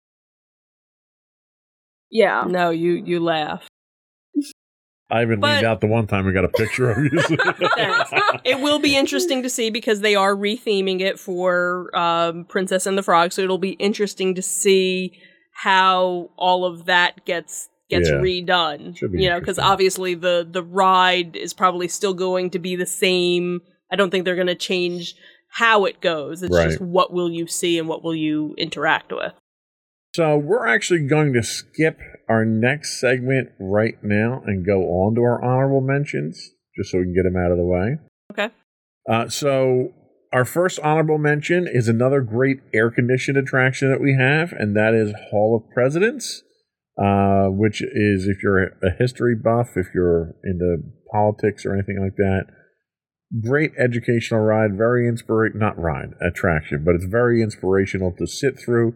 B: Yeah.
C: no, you you laugh.
A: I even
C: But-
A: leaned out the one time and got a picture of you.
C: It will be interesting to see because they are retheming it for um, Princess and the Frog, so it'll be interesting to see how all of that gets gets
A: Yeah.
C: redone.
A: Be
C: you know, because obviously the the ride is probably still going to be the same. I don't think they're going to change how it goes. It's just what will you see and what will you interact with.
A: So we're actually going to skip our next segment right now and go on to our honorable mentions, just so we can get them out of the way.
C: Okay.
A: Uh, so our first honorable mention is another great air-conditioned attraction that we have, and that is Hall of Presidents, uh, which is if you're a history buff, if you're into politics or anything like that, great educational ride, very inspirational, not ride, attraction, but it's very inspirational to sit through.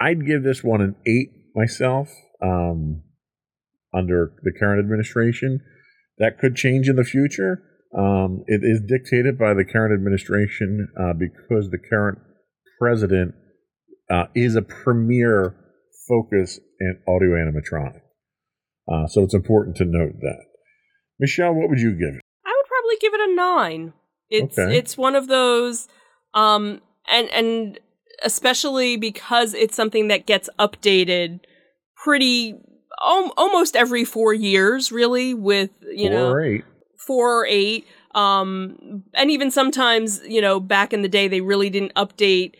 A: I'd give this one an eight myself um, under the current administration. That could change in the future. Um, it is dictated by the current administration uh, because the current president uh, is a premier focus in audio animatronic. Uh, so it's important to note that. Michelle, what would you give it?
C: I would probably give it a nine. It's
A: Okay.
C: it's one of those, um, and and especially because it's something that gets updated pretty al- almost every four years, really. With you
A: Four
C: know
A: or eight?
C: four or eight. Um, and even sometimes, you know, back in the day, they really didn't update.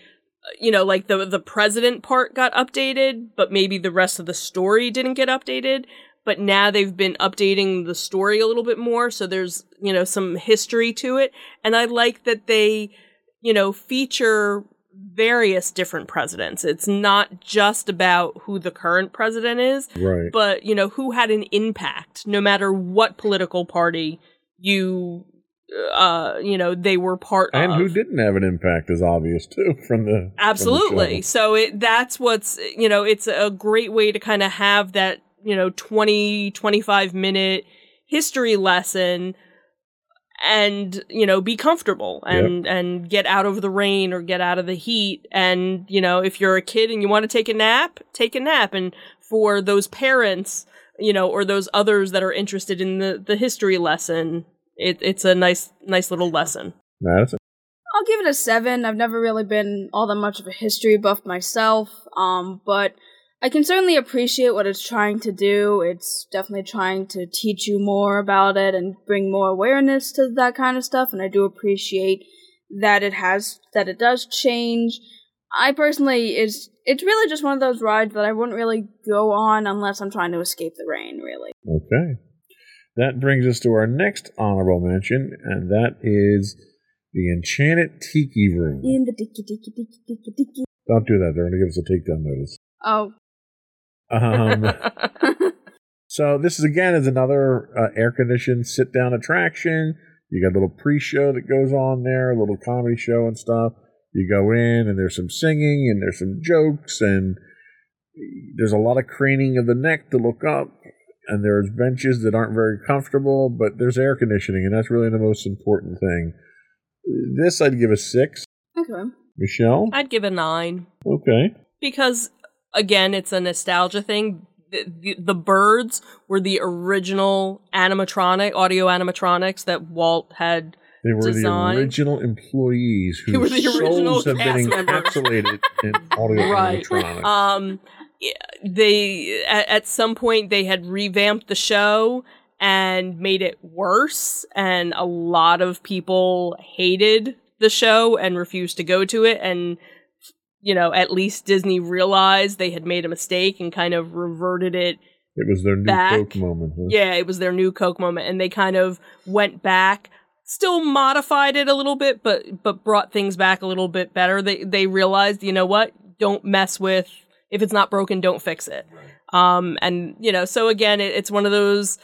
C: uh, You know, like the the president part got updated, but maybe the rest of the story didn't get updated. But now they've been updating the story a little bit more, so there's you know some history to it, and I like that they, you know, feature various different presidents. It's not just about who the current president is,
A: Right.
C: but you know who had an impact no matter what political party you uh you know they were part of
A: and
C: of
A: who didn't have an impact is obvious too from the from the
C: absolutely so it that's what's you know it's a great way to kind of have that you know 20 25 minute history lesson and you know be comfortable and and get out of the rain or get out of the heat and you know if you're a kid and you want to take a nap take a nap and for those parents you know or those others that are interested in the the history lesson it, it's a nice nice little lesson
A: Madison.
B: I'll give it a seven. I've never really been all that much of a history buff myself, um, but I can certainly appreciate what it's trying to do. It's definitely trying to teach you more about it and bring more awareness to that kind of stuff, and I do appreciate that it has that it does change. I personally is it's really just one of those rides that I wouldn't really go on unless I'm trying to escape the rain, really.
A: Okay. That brings us to our next honorable mention, and that is the Enchanted Tiki Room.
B: In the dicky dicky dicky dicky dicky.
A: Don't do that. They're going to give us a takedown notice.
B: Oh.
A: Um, so this is again is another uh, air conditioned sit down attraction. You got a little pre show that goes on there, a little comedy show and stuff. You go in and there's some singing and there's some jokes and there's a lot of craning of the neck to look up and there's benches that aren't very comfortable, but there's air conditioning and that's really the most important thing. This I'd give a six.
B: okay.
A: Michelle?
C: i'd give a nine
A: Okay.
C: because again it's a nostalgia thing the, the, the birds were the original animatronic audio animatronics that walt had
A: They were
C: Design.
A: the original employees
C: They were the original
A: souls have been encapsulated in audio
C: Right.
A: animatronics.
C: um they at, at some point they had revamped the show and made it worse and a lot of people hated the show and refused to go to it and you know at least disney realized they had made a mistake and kind of reverted it
A: it was their new
C: back.
A: Coke moment. Huh?
C: yeah, it was their new Coke moment, and they kind of went back, still modified it a little bit, but but brought things back a little bit better. They they realized, you know what, don't mess with if it's not broken, don't fix it. Um, and you know, so again, it, it's one of those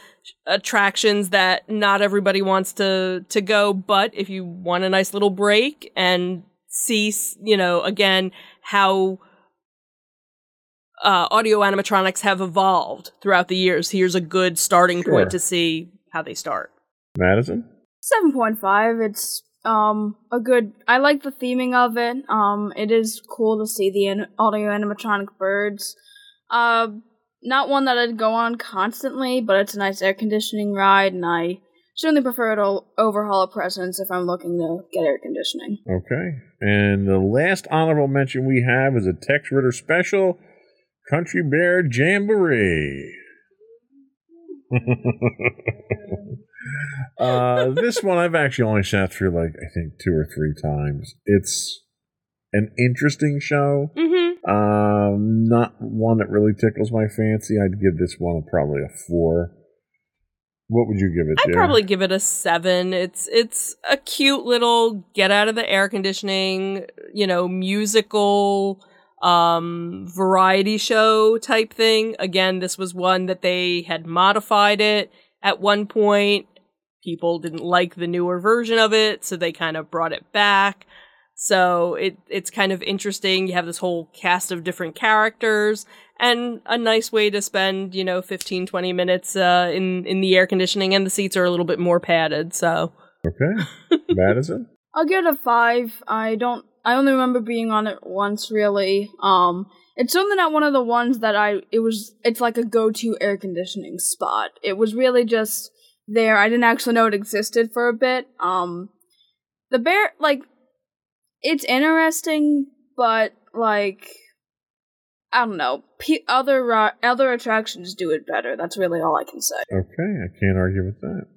C: attractions that not everybody wants to to go, but if you want a nice little break and see, you know, again how uh, audio animatronics have evolved throughout the years. Here's a good starting
A: Sure.
C: point to see how they start.
A: Madison?
B: Seven point five. It's um a good. I like the theming of it. Um, it is cool to see the an- audio animatronic birds. Uh, not one that I'd go on constantly, but it's a nice air conditioning ride, and I certainly prefer it o- over Hall of Presidents if I'm looking to get air conditioning.
A: Okay. And the last honorable mention we have is a Tex Ritter special Country Bear Jamboree. uh, this one I've actually only sat through like I think two or three times. It's an interesting show.
C: Mm-hmm.
A: Um, not one that really tickles my fancy. I'd give this one probably a four. What would you give it?
C: I'd probably give it a seven. It's it's a cute little get out of the air conditioning, you know, musical um variety show type thing. Again, this was one that they had modified it at one point. People didn't like the newer version of it, so they kind of brought it back. So it it's kind of interesting. You have this whole cast of different characters and a nice way to spend, you know, 15 20 minutes uh in in the air conditioning and the seats are a little bit more padded. So
A: Okay. Madison?
B: I'll give it a five. I don't. I only remember being on it once, really. Um, it's certainly not one of the ones that I. It was. It's like a go-to air conditioning spot. It was really just there. I didn't actually know it existed for a bit. Um, the bear, like, it's interesting, but like, I don't know. P- other other attractions do it better. That's really all I can say.
A: Okay, I can't argue with that.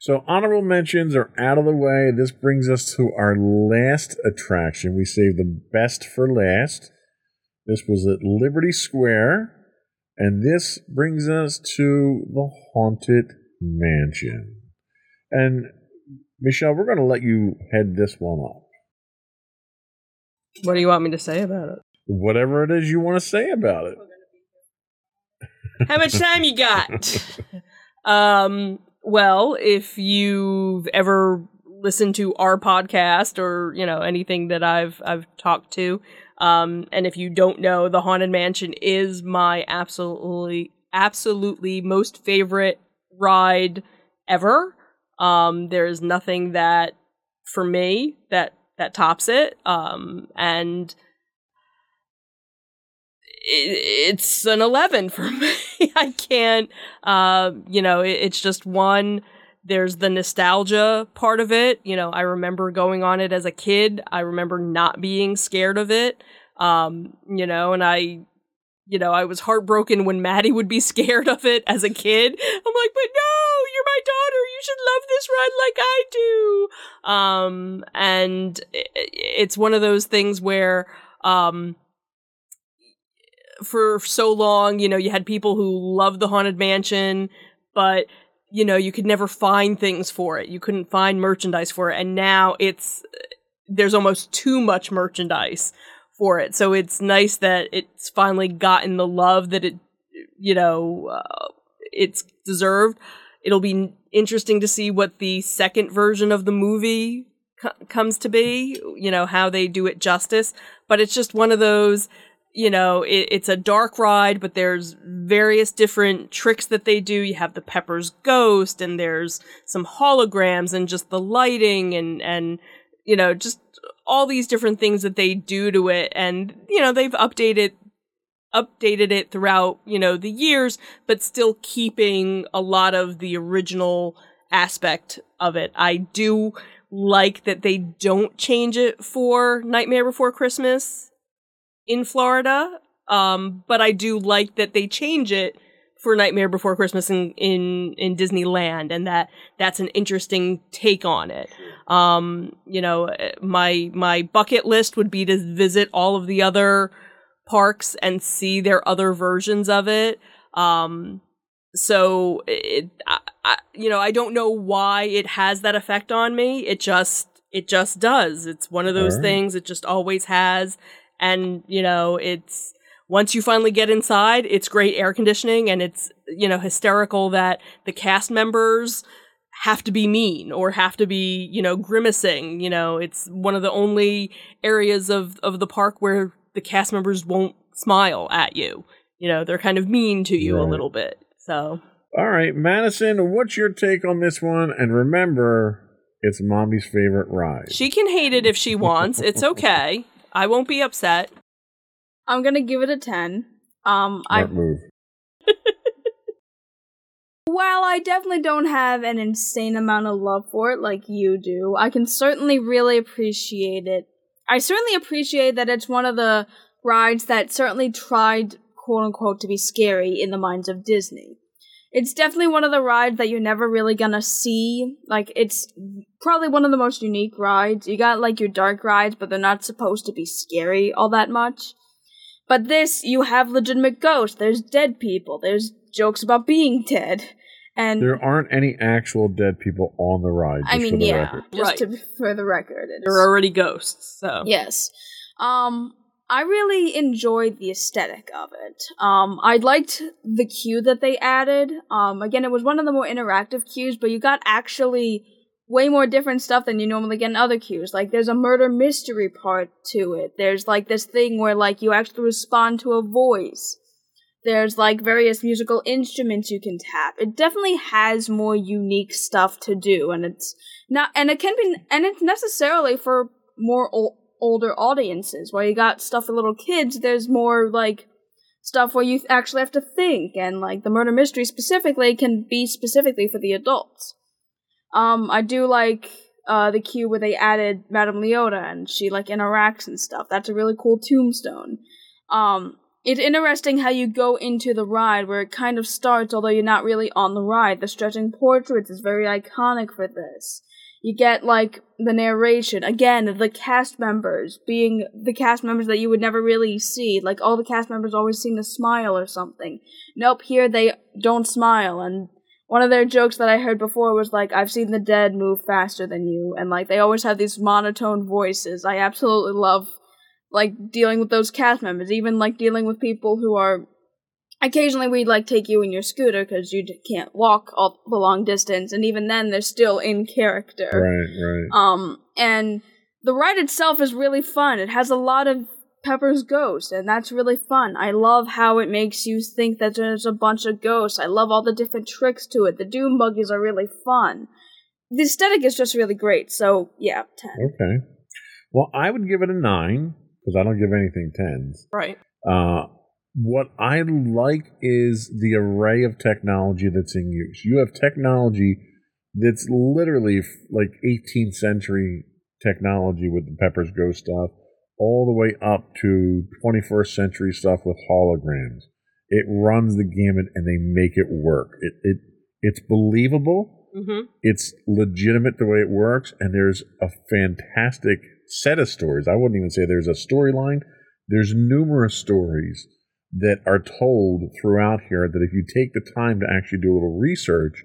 A: So honorable mentions are out of the way. This brings us to our last attraction. We saved the best for last. This was at Liberty Square, and this brings us to the Haunted Mansion. And Michelle, we're going to let you head this one off.
C: What do you want me to say about it?
A: Whatever it is you want to say about it.
C: How much time you got? um, well, if you've ever listened to our podcast or you know anything that I've I've talked to, um, and if you don't know, the Haunted Mansion is my absolutely absolutely most favorite ride ever. Um, there is nothing that for me that that tops it. Um, and it, it's an 11 for me. I can't, uh, you know, it, it's just one. There's the nostalgia part of it. You know, I remember going on it as a kid. I remember not being scared of it. Um, you know, and I, you know, I was heartbroken when Maddie would be scared of it as a kid. I'm like, but no, my daughter. You should love this ride like I do. Um, and it's one of those things where, um, for so long, you know, you had people who loved the Haunted Mansion, but you know, you could never find things for it. You couldn't find merchandise for it. And now it's, there's almost too much merchandise for it. So it's nice that it's finally gotten the love that it, you know, uh, it's deserved. It'll be interesting to see what the second version of the movie co- comes to be, you know, how they do it justice. But it's just one of those, you know, it, it's a dark ride, but there's various different tricks that they do. You have the Pepper's Ghost, and there's some holograms, and just the lighting, and and you know, just all these different things that they do to it, and you know, they've updated updated it throughout you know the years, but still keeping a lot of the original aspect of it. I do like that they don't change it for Nightmare Before Christmas in Florida. Um, but I do like that they change it for Nightmare Before Christmas in, in, in Disneyland and that that's an interesting take on it. Um, you know, my, my bucket list would be to visit all of the other parks and see their other versions of it. Um, so it, I, I, you know, I don't know why it has that effect on me. It just, it just does. It's one of those
A: Alright.
C: things. It just always has and you know it's once you finally get inside it's great air conditioning and it's you know hysterical that the cast members have to be mean or have to be you know grimacing you know it's one of the only areas of of the park where the cast members won't smile at you you know they're kind of mean to you a little bit so
A: All right, Madison, what's your take on this one? And remember, it's mommy's favorite ride.
C: she can hate it if she wants it's okay i won't be upset
B: I'm gonna give it a ten. Um, I
A: Smart move.
B: While I definitely don't have an insane amount of love for it like you do, I can certainly really appreciate it. I certainly appreciate that it's one of the rides that certainly tried, quote unquote, to be scary in the minds of Disney. It's definitely one of the rides that you're never really gonna see. Like, it's probably one of the most unique rides. You got, like, your dark rides, but they're not supposed to be scary all that much. But this, you have legitimate ghosts, there's dead people, there's jokes about being dead. And
A: There aren't any actual dead people on the ride. Just
B: I
A: for
B: mean,
A: the
B: yeah,
A: record.
B: just
C: Right.
B: to for the record, it's,
C: they're already ghosts so
B: yes. Um, I really enjoyed the aesthetic of it. Um, I liked the queue that they added. Um, again, it was one of the more interactive queues, but you got actually way more different stuff than you normally get in other queues. Like, there's a murder mystery part to it. There's like this thing where like you actually respond to a voice. There's like various musical instruments you can tap. It definitely has more unique stuff to do, and it's not, and it can be, and it's necessarily for more ol- older audiences. Where you got stuff for little kids, there's more like stuff where you actually have to think, and like the murder mystery specifically can be specifically for the adults. Um, I do like uh, the queue where they added Madame Leota and she like interacts and stuff. That's a really cool tombstone. Um, it's interesting how you go into the ride where it kind of starts, although you're not really on the ride. The stretching portraits is very iconic for this. You get like the narration again, the cast members being the cast members that you would never really see. Like all the cast members always seem to smile or something. Nope, here they don't smile, and one of their jokes that I heard before was like, I've seen the dead move faster than you, and like they always have these monotone voices. I absolutely love like dealing with those cast members, even like dealing with people who are. Occasionally, we'd like take you in your scooter because you can't walk all the long distance, and even then, they're still in character.
A: Right, right.
B: Um, and the ride itself is really fun. It has a lot of Pepper's ghost, and that's really fun. I love how it makes you think that there's a bunch of ghosts. I love all the different tricks to it. The doom buggies are really fun. The aesthetic is just really great. So yeah, ten.
A: Okay. Well, I would give it a nine because I don't give anything tens.
C: Right.
A: Uh, what I like is the array of technology that's in use. You have technology that's literally f- like 18th century technology with the Pepper's Ghost stuff, all the way up to 21st century stuff with holograms. It runs the gamut and they make it work. It, it it's believable.
C: Mm-hmm.
A: It's legitimate the way it works, and there's a fantastic set of stories. I wouldn't even say there's a storyline. There's numerous stories that are told throughout here that if you take the time to actually do a little research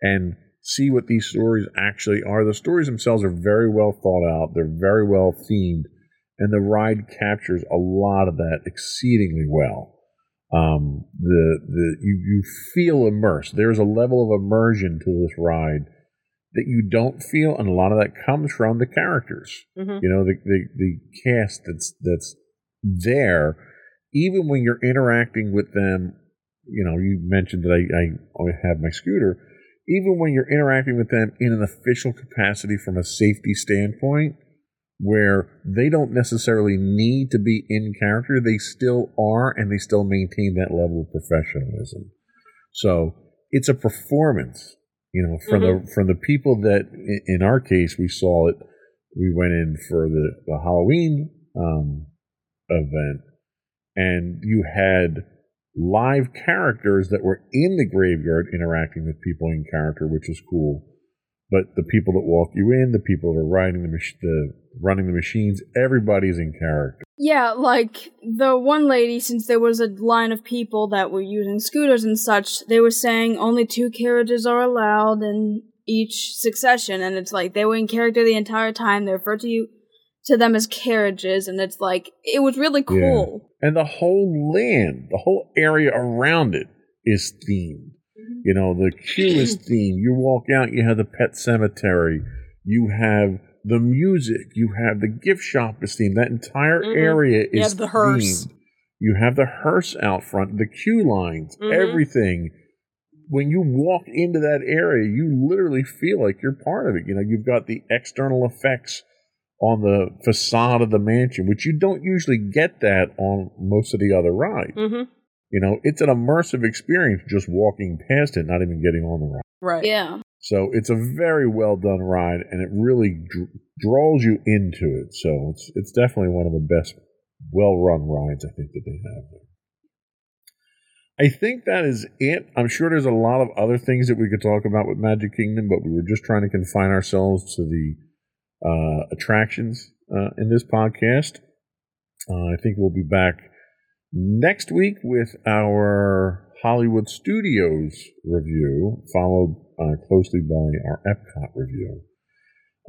A: and see what these stories actually are, the stories themselves are very well thought out. They're very well themed, and the ride captures a lot of that exceedingly well. Um, the the you you feel immersed. There's a level of immersion to this ride that you don't feel, and a lot of that comes from the characters.
C: Mm-hmm.
A: You know, the, the the cast that's that's there, even when you're interacting with them. You know, you mentioned that I I have my scooter. Even when you're interacting with them in an official capacity from a safety standpoint, where they don't necessarily need to be in character, they still are, and they still maintain that level of professionalism. So it's a performance, you know, from the from the people that, in our case, we saw it. We went in for the, the Halloween um, event, and you had live characters that were in the graveyard interacting with people in character, which is cool. But the people that walk you in, the people that are riding the, mach- the running the machines, everybody's in character.
B: Yeah, like the one lady, since there was a line of people that were using scooters and such, they were saying only two carriages are allowed in each succession, and it's like they were in character the entire time. They referred to you to them as carriages, and it's like it was really cool.
A: And the whole land, the whole area around it is themed. Mm-hmm. You know, the queue is themed. You walk out, you have the pet cemetery, you have the music, you have the gift shop is themed. That entire
C: Mhm.
A: area
C: You
A: is
C: have the hearse.
A: themed. You have the hearse out front, the queue lines,
C: Mhm.
A: everything. When you walk into that area, you literally feel like you're part of it. You know, you've got the external effects on the facade of the mansion, which you don't usually get that on most of the other rides.
C: Mm-hmm.
A: You know, it's an immersive experience just walking past it, not even getting on the ride.
C: Right.
B: Yeah.
A: So it's a very well done ride, and it really dr- draws you into it. So it's it's definitely one of the best, well run rides I think that they have there. I think that is it. I'm sure there's a lot of other things that we could talk about with Magic Kingdom, but we were just trying to confine ourselves to the uh, attractions uh, in this podcast. Uh, I think we'll be back next week with our Hollywood Studios review, followed uh, closely by our Epcot review.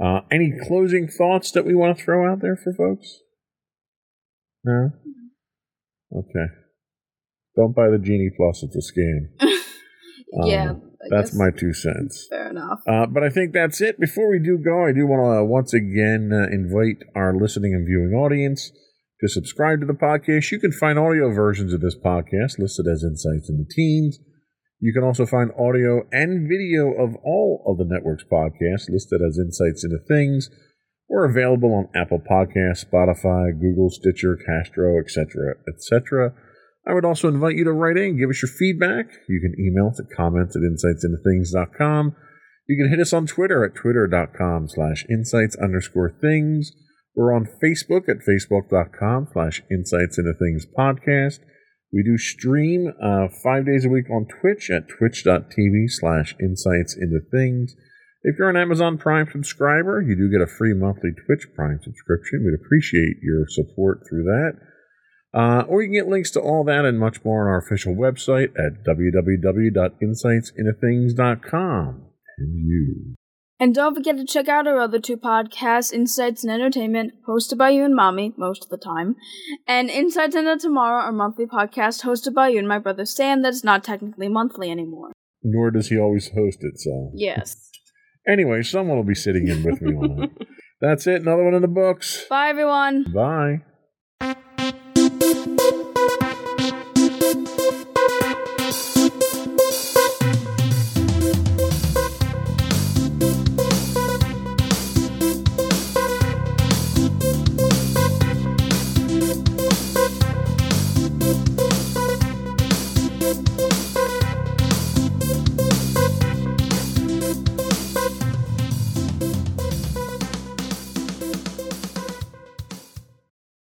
A: Uh, any closing thoughts that we want to throw out there for folks? No? Okay. Don't buy the Genie Plus, it's a scam.
B: yeah.
A: Um, That's my two cents.
B: fair enough.
A: Uh, but I think that's it. Before we do go, I do want to uh, once again uh, invite our listening and viewing audience to subscribe to the podcast. You can find audio versions of this podcast listed as Insights into Teens. You can also find audio and video of all of the network's podcasts listed as Insights into Things. We're available on Apple Podcasts, Spotify, Google, Stitcher, Castro, etc., etc. I would also invite you to write in, give us your feedback. You can email at comments at insightsintothings.com. You can hit us on Twitter at twitter.com slash insights underscore things. We're on Facebook at facebook.com slash insights into things podcast. We do stream uh, five days a week on Twitch at twitch.tv slash insights into things. If you're an Amazon Prime subscriber, you do get a free monthly Twitch Prime subscription. We'd appreciate your support through that. Uh, or you can get links to all that and much more on our official website at www.insightsintothings.com. And you.
B: And don't forget to check out our other two podcasts, Insights and Entertainment, hosted by you and Mommy most of the time, and Insights into Tomorrow, our monthly podcast hosted by you and my brother Sam that's not technically monthly anymore.
A: Nor does he always host it, so.
B: Yes.
A: Anyway, someone will be sitting in with me on. That's it. Another one in the books.
B: Bye, everyone.
A: Bye.